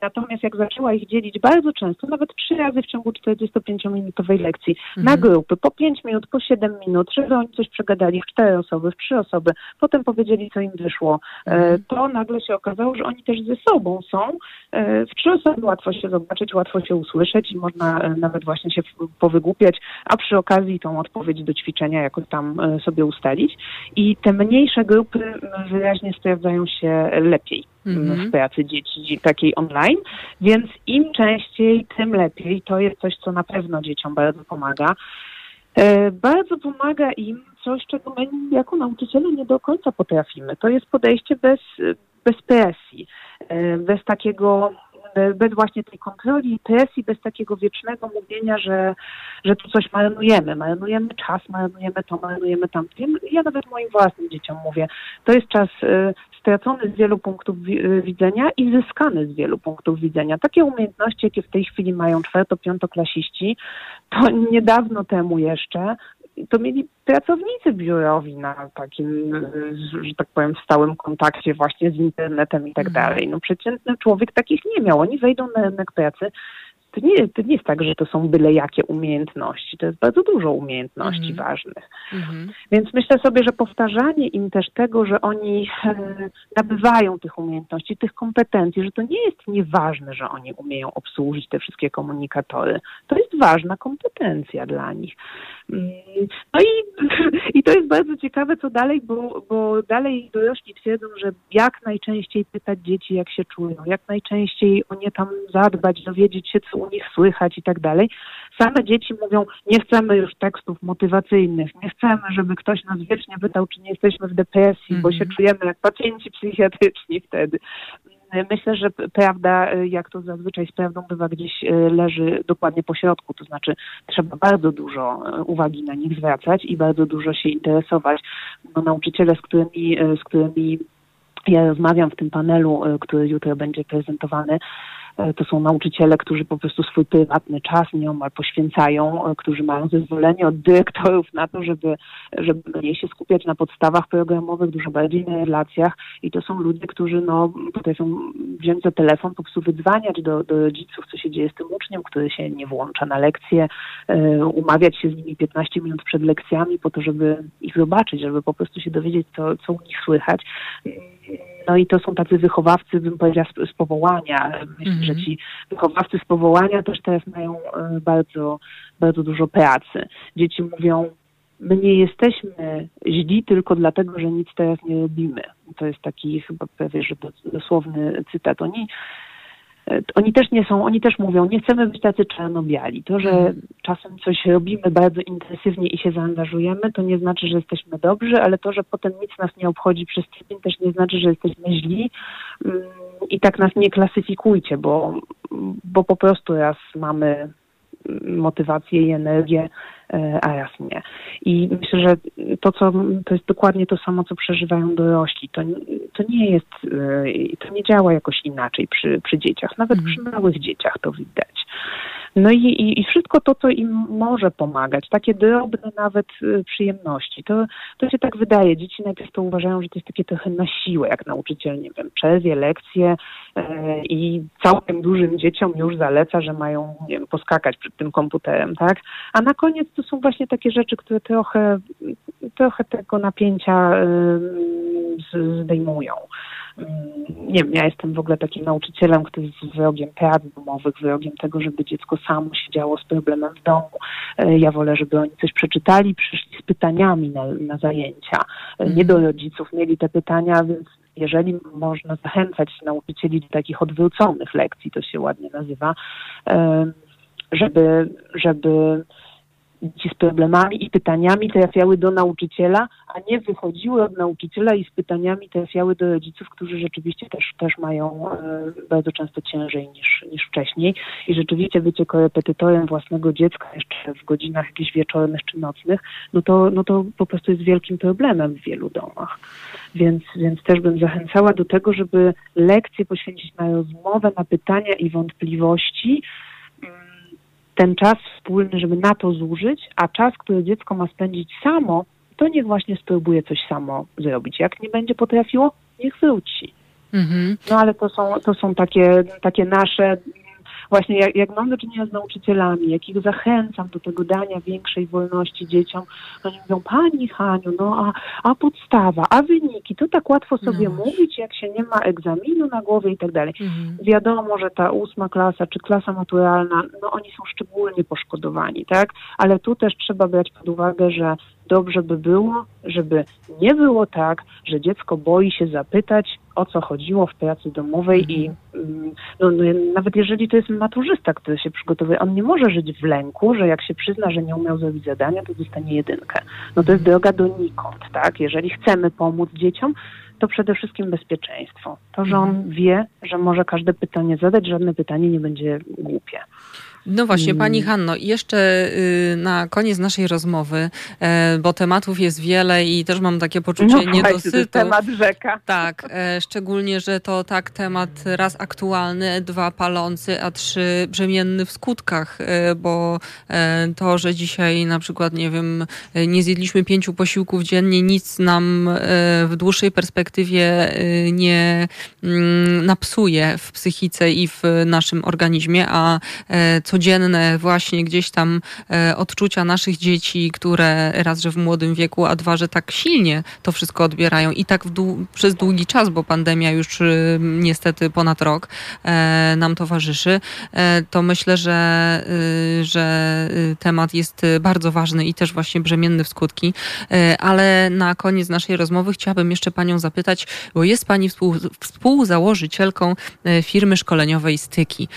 Natomiast jak zaczęła ich dzielić bardzo często, nawet trzy razy w ciągu 45-minutowej lekcji, na grupy, po 5 minut, po 7 minut, że oni coś przegadali w cztery osoby, w trzy osoby, potem powiedzieli, co im wyszło, e, mhm. to nagle się okazało, że oni też ze sobą są. E, w trzy osoby łatwo się zobaczyć, łatwo się usłyszeć i można e, nawet właśnie się powygłupiać, a przy okazji tą odpowiedź do ćwiczenia jakoś tam sobie ustalić. I te mniejsze grupy wyraźnie sprawdzają się lepiej mhm. w pracy dzieci takiej online, więc im częściej, tym lepiej. To jest coś, co na pewno dzieciom bardzo pomaga. E, bardzo pomaga im coś, czego my jako nauczyciele nie do końca potrafimy. To jest podejście bez, bez presji, e, bez takiego bez właśnie tej kontroli i presji, bez takiego wiecznego mówienia, że, że tu coś marnujemy. Marnujemy czas, marnujemy to, marnujemy tamto. Ja nawet moim własnym dzieciom mówię, to jest czas e, stracony z wielu punktów widzenia i zyskany z wielu punktów widzenia. Takie umiejętności, jakie w tej chwili mają czwarto-piątoklasiści, to niedawno temu jeszcze to mieli pracownicy biurowi na takim, że tak powiem, stałym kontakcie właśnie z internetem i tak mhm. dalej. No przeciętny człowiek takich nie miał. Oni wejdą na rynek pracy, to nie, to nie jest tak, że to są byle jakie umiejętności. To jest bardzo dużo umiejętności mm. ważnych. Mm. Więc myślę sobie, że powtarzanie im też tego, że oni e, nabywają tych umiejętności, tych kompetencji, że to nie jest nieważne, że oni umieją obsłużyć te wszystkie komunikatory. To jest ważna kompetencja dla nich. Mm, no i, i to jest bardzo ciekawe, co dalej, bo, bo dalej dorośli twierdzą, że jak najczęściej pytać dzieci, jak się czują, jak najczęściej o nie tam zadbać, dowiedzieć się, co u nich słychać i tak dalej. Same dzieci mówią, nie chcemy już tekstów motywacyjnych, nie chcemy, żeby ktoś nas wiecznie pytał, czy nie jesteśmy w depresji, mm -hmm. bo się mhm. czujemy jak pacjenci psychiatryczni wtedy. Myślę, że prawda, jak to zazwyczaj z prawdą bywa, gdzieś e, leży dokładnie po środku, to znaczy trzeba bardzo dużo e, uwagi na nich zwracać i bardzo dużo się interesować. No, nauczyciele, z którymi, z którymi ja rozmawiam w tym panelu, który jutro będzie prezentowany, to są nauczyciele, którzy po prostu swój prywatny czas nieomal poświęcają, e, którzy mają zezwolenie od dyrektorów na to, żeby, żeby mniej się skupiać na podstawach programowych, dużo bardziej na relacjach. I to są ludzie, którzy no, potrafią wziąć za telefon, po prostu wydzwaniać do, do rodziców, co się dzieje z tym uczniem, który się nie włącza na lekcje, e, umawiać się z nimi 15 minut przed lekcjami po to, żeby ich zobaczyć, żeby po prostu się dowiedzieć, co, co u nich słychać no i to są tacy wychowawcy, bym powiedziała, z, z powołania. Myślę, mm -hmm. że ci wychowawcy z powołania też teraz mają e, bardzo, bardzo dużo pracy. Dzieci mówią, my nie jesteśmy źli tylko dlatego, że nic teraz nie robimy. To jest taki chyba prawie, że dosłowny cytat. Oni oni też nie są, oni też mówią, nie chcemy być tacy czarno-biali. To, że mhm. czasem coś robimy bardzo intensywnie i się zaangażujemy, to nie znaczy, że jesteśmy dobrzy, ale to, że potem nic nas nie obchodzi przez tydzień, też nie znaczy, że jesteśmy źli mm, i tak nas nie klasyfikujcie, bo, bo po prostu raz mamy motywację i energię, e, a raz nie. I myślę, że to, co, to jest dokładnie to samo, co przeżywają dorośli. To, to nie jest, e, to nie działa jakoś inaczej przy, przy dzieciach. Nawet przy mhm. małych dzieciach to widać. No i, i, i, wszystko to, co im może pomagać, takie drobne nawet y, przyjemności, to, to się tak wydaje. Dzieci najpierw to uważają, że to jest takie trochę na siłę, jak nauczyciel, nie wiem, przerwie lekcje e, i całkiem dużym dzieciom już zaleca, że mają, nie wiem, poskakać przed tym komputerem, tak? A na koniec to są właśnie takie rzeczy, które trochę, trochę tego napięcia y, zdejmują. Nie wiem, ja jestem w ogóle takim nauczycielem, który jest wrogiem prac domowych, wrogiem tego, żeby dziecko samo siedziało z problemem w domu. E, ja wolę, żeby oni coś przeczytali, przyszli z pytaniami na, na zajęcia. E, nie do rodziców mieli te pytania, więc jeżeli można zachęcać nauczycieli do takich odwróconych lekcji, to się ładnie nazywa, e, żeby, żeby dzieci z problemami i pytaniami trafiały do nauczyciela, a nie wychodziły od nauczyciela i z pytaniami trafiały do rodziców, którzy rzeczywiście też, też mają e, bardzo często ciężej niż, niż wcześniej. I rzeczywiście bycie korepetytorem własnego dziecka jeszcze w godzinach jakichś wieczornych czy nocnych, no to, no to po prostu jest wielkim problemem w wielu domach. Więc, więc też bym zachęcała do tego, żeby lekcje poświęcić na rozmowę, na pytania i wątpliwości, ten czas wspólny, żeby na to zużyć, a czas, który dziecko ma spędzić samo, to niech właśnie spróbuje coś samo zrobić. Jak nie będzie potrafiło, niech wróci. Mhm. No ale to są, to są takie, takie nasze właśnie jak, jak mam do czynienia z nauczycielami, jak ich zachęcam do tego dania większej wolności dzieciom, oni mówią, pani Haniu, no a, a podstawa, a wyniki, to tak łatwo sobie no. mówić, jak się nie ma egzaminu na głowie i tak dalej. Mhm. Wiadomo, że ta ósma klasa czy klasa maturalna, no oni są szczególnie poszkodowani, tak? Ale tu też trzeba brać pod uwagę, że dobrze by było, żeby nie było tak, że dziecko boi się zapytać, o co chodziło w pracy domowej mhm. i mm, no, no, nawet jeżeli to jest maturzysta, który się przygotowuje, on nie może żyć w lęku, że jak się przyzna, że nie umiał zrobić zadania, to dostanie jedynkę. No to jest droga donikąd, tak? Jeżeli chcemy pomóc dzieciom, to przede wszystkim bezpieczeństwo. To, że on mhm. wie, że może każde pytanie zadać, żadne pytanie nie będzie głupie. No właśnie, Pani mm. Hanno, jeszcze y, na koniec naszej rozmowy, e, bo tematów jest wiele i też mam takie poczucie no, niedosytu. To temat rzeka. Tak, e, szczególnie, że to tak temat raz aktualny, dwa palący, a trzy brzemienny w skutkach, e, bo to, że dzisiaj na przykład, nie wiem, nie zjedliśmy pięciu posiłków dziennie, nic nam w dłuższej perspektywie nie mm, napsuje w psychice i w naszym organizmie, a co codzienne właśnie gdzieś tam e, odczucia naszych dzieci, które raz, że w młodym wieku, a dwa, że tak silnie to wszystko odbierają i tak dłu przez długi czas, bo pandemia już e, niestety ponad rok e, nam towarzyszy, to myślę, że, że temat jest bardzo ważny i też właśnie brzemienny w skutki. Ale na koniec naszej rozmowy chciałabym jeszcze Panią zapytać, bo jest Pani współ, współzałożycielką firmy szkoleniowej Styki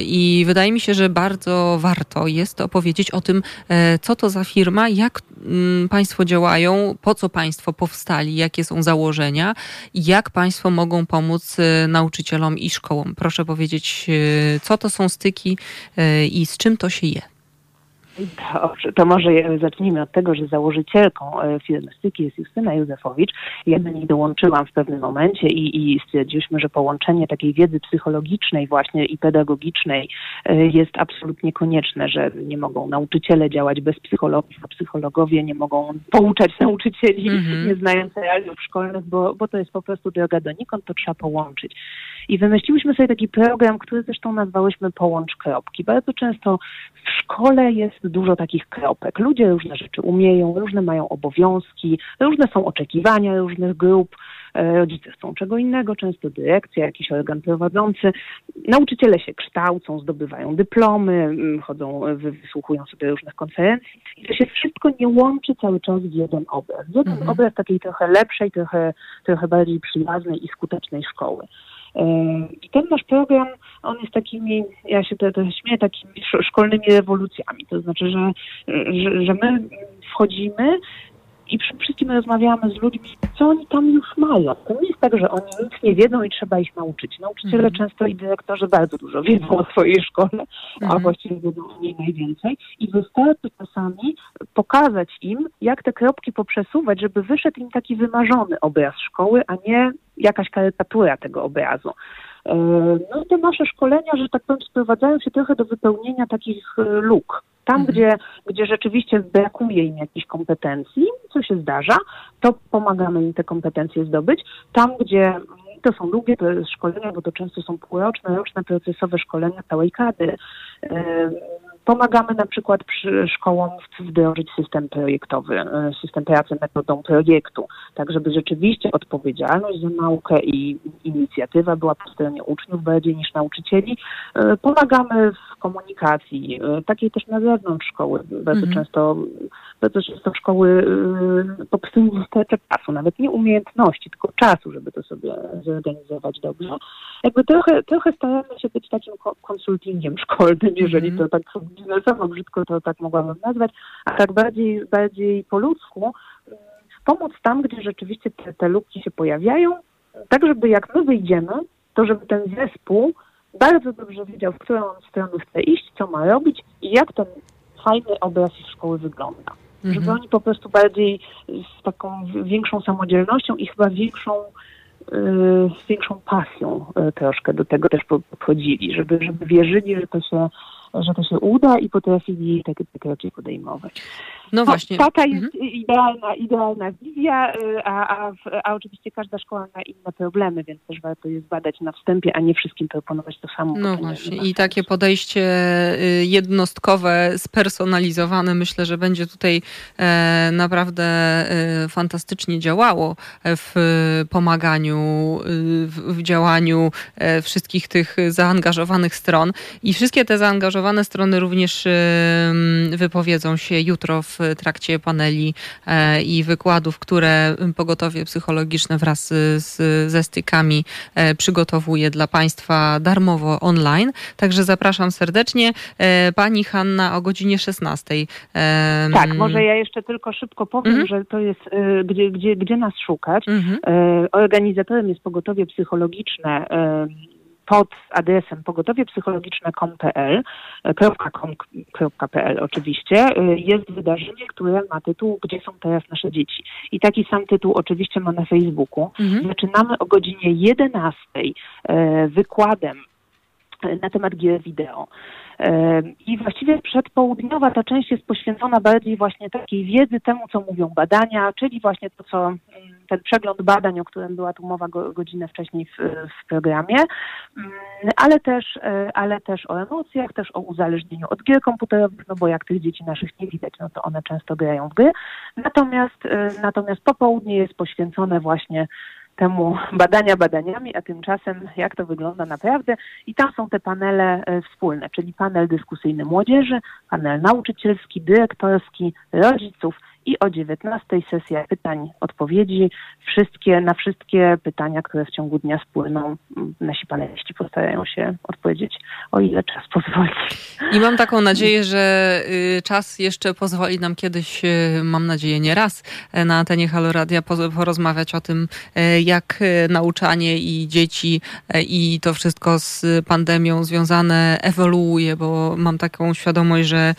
i wydaje mi się, że bardzo warto jest opowiedzieć o tym, e, co to za firma, jak mm, Państwo działają, po co Państwo powstali, jakie są założenia i jak Państwo mogą pomóc e, nauczycielom i szkołom. Proszę powiedzieć, e, co to są styki i z czym to się je. Dobrze, to może zacznijmy od tego, że założycielką e, firmy Styki jest Justyna Józefowicz. Ja do niej dołączyłam w pewnym momencie i, i stwierdziliśmy, że połączenie takiej wiedzy psychologicznej właśnie i pedagogicznej e, jest absolutnie konieczne, że nie mogą nauczyciele działać bez psychologów, a psychologowie nie mogą pouczać nauczycieli, mm -hmm. nie znając realiów szkolnych, bo, bo to jest po prostu droga donikąd, to trzeba połączyć. I wymyśliłyśmy sobie taki program, który zresztą nazwałyśmy Połącz Kropki. Bardzo często w szkole jest dużo takich kropek. Ludzie różne rzeczy umieją, różne mają obowiązki, różne są oczekiwania różnych grup. rodzice chcą czego innego, często dyrekcja, jakiś organ prowadzący. Nauczyciele się kształcą, zdobywają dyplomy, chodzą, wysłuchują sobie różnych konferencji i to się wszystko nie łączy cały czas w jeden obraz. W jeden mhm. obraz takiej trochę lepszej, trochę, trochę bardziej przyjaznej i skutecznej szkoły. I ten nasz program, on jest takimi, ja się to śmieję, takimi szkolnymi rewolucjami. To znaczy, że, że, że my wchodzimy i przede wszystkim rozmawiamy z ludźmi, co oni tam już mają. To nie jest tak, że oni nic nie wiedzą i trzeba ich nauczyć. Nauczyciele mm. często i dyrektorzy bardzo dużo wiedzą o swojej szkole, a mhm. właściwie wiedzą o niej najwięcej. I wystarczy czasami pokazać im, jak te kropki poprzesuwać, żeby wyszedł im taki wymarzony obraz szkoły, a nie jakaś karykatura tego obrazu. E, no i te nasze szkolenia, że tak powiem, sprowadzają się trochę do wypełnienia takich e, luk. Tam, mhm. gdzie, gdzie rzeczywiście brakuje im jakichś kompetencji, co się zdarza, to pomagamy im te kompetencje zdobyć. Tam, gdzie to są długie to szkolenia, bo to często są półroczne, roczne, procesowe szkolenia całej kadry. Pomagamy na przykład przy szkołom wdrożyć system projektowy, e, system pracy metodą projektu, tak żeby rzeczywiście odpowiedzialność za naukę i inicjatywa była po stronie uczniów bardziej niż nauczycieli. E, pomagamy w komunikacji, e, takiej też na zewnątrz szkoły. Bardzo mhm. często bardzo często szkoły po prostu nie wystarcza czasu, nawet nie umiejętności, tylko czasu, żeby to sobie zorganizować dobrze. Jakby trochę, trochę staramy się być takim konsultingiem szkolnym, jeżeli mm. to tak biznesowo brzydko to tak mogłabym nazwać, a tak bardziej, bardziej po ludzku, mm, pomóc tam, gdzie rzeczywiście te, te luki się pojawiają, tak żeby jak my wyjdziemy, to żeby ten zespół bardzo dobrze wiedział, w którą stronę chce iść, co ma robić i jak ten fajny obraz szkoły wygląda. Mhm. Żeby oni po prostu bardziej z taką większą samodzielnością i chyba większą z większą pasją e, troszkę do tego też podchodzili, żeby, żeby wierzyli, że to się że to się uda i potrafili takie, kroki podejmować. No właśnie. Taka jest mhm. idealna, idealna wizja, y, a, a, a oczywiście każda szkoła ma inne problemy, więc też warto je zbadać na wstępie, a nie wszystkim proponować to samo. No właśnie i takie podejście y, jednostkowe, spersonalizowane myślę, że będzie tutaj e, naprawdę e, fantastycznie działało w pomaganiu, y, w działaniu e, wszystkich tych zaangażowanych stron i wszystkie te zaangażowane strony również wypowiedzą się jutro w w trakcie paneli e, i wykładów, które pogotowie psychologiczne wraz z, ze stykami e, przygotowuje dla Państwa darmowo online. Także zapraszam serdecznie. E, pani Hanna o godzinie 16. Tak, może ja jeszcze tylko szybko powiem, mhm. że to jest gdzie, gdzie, gdzie nas szukać. Mhm. Organizatorem jest pogotowie psychologiczne pod adresem pogotowiepsychologiczne.com.pl .com.pl oczywiście jest wydarzenie, które ma tytuł Gdzie są teraz nasze dzieci? I taki sam tytuł oczywiście ma na Facebooku. Mhm. Zaczynamy o godzinie 11 e, wykładem na temat gier wideo. I właściwie przedpołudniowa ta część jest poświęcona bardziej właśnie takiej wiedzy temu, co mówią badania, czyli właśnie to, co mm, ten przegląd badań, o którym była tu mowa godzinę wcześniej w, w programie, mm, ale też, e, ale też o emocjach, też o uzależnieniu od gier komputerowych, no bo jak tych dzieci naszych nie widać, no to one często grają w gry. Natomiast, e, natomiast popołudnie jest poświęcone właśnie temu badania badaniami, a tymczasem jak to wygląda naprawdę. I tam są te panele e, wspólne, czyli panel dyskusyjny młodzieży, panel nauczycielski, dyrektorski, rodziców i o 19 sesja pytań, odpowiedzi. Wszystkie, na wszystkie pytania, które w ciągu dnia spłyną, nasi paneliści postarają się odpowiedzieć, o ile czas pozwoli. I mam taką nadzieję, że y, czas jeszcze pozwoli nam kiedyś, y, mam nadzieję nie raz, e, na antenie Haloradia porozmawiać o tym, jak nauczanie i dzieci i to wszystko z pandemią związane ewoluuje, bo mam taką świadomość, że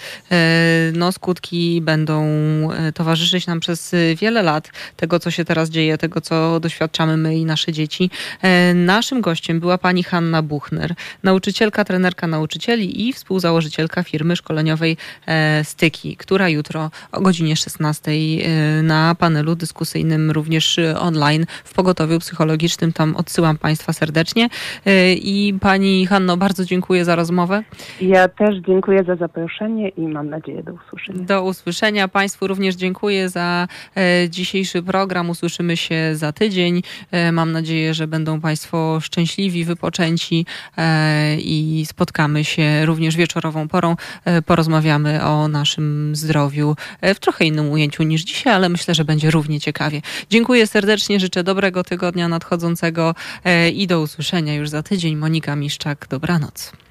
no, skutki będą towarzyszyć nam przez y, wiele lat tego, co się teraz dzieje, tego, co doświadczamy my i nasze dzieci. E, naszym gościem była pani Hanna Buchner, nauczycielka, trenerka nauczycieli i współzałożycielka firmy szkoleniowej e, Styki, która jutro o godzinie 16 e, na panelu dyskusyjnym również online w pogotowiu psychologicznym. Tam odsyłam Państwa serdecznie. I Pani Hanno, bardzo dziękuję za rozmowę. Ja też dziękuję za zaproszenie i mam nadzieję do usłyszenia. Do usłyszenia. Państwu również dziękuję dziękuję za dzisiejszy program. Usłyszymy się za tydzień. Mam nadzieję, że będą Państwo szczęśliwi, wypoczęci i spotkamy się również wieczorową porą. Porozmawiamy o naszym zdrowiu w trochę innym ujęciu niż dzisiaj, ale myślę, że będzie równie ciekawie. Dziękuję serdecznie, życzę dobrego tygodnia nadchodzącego i do usłyszenia już za tydzień. Monika Miszczak, dobranoc.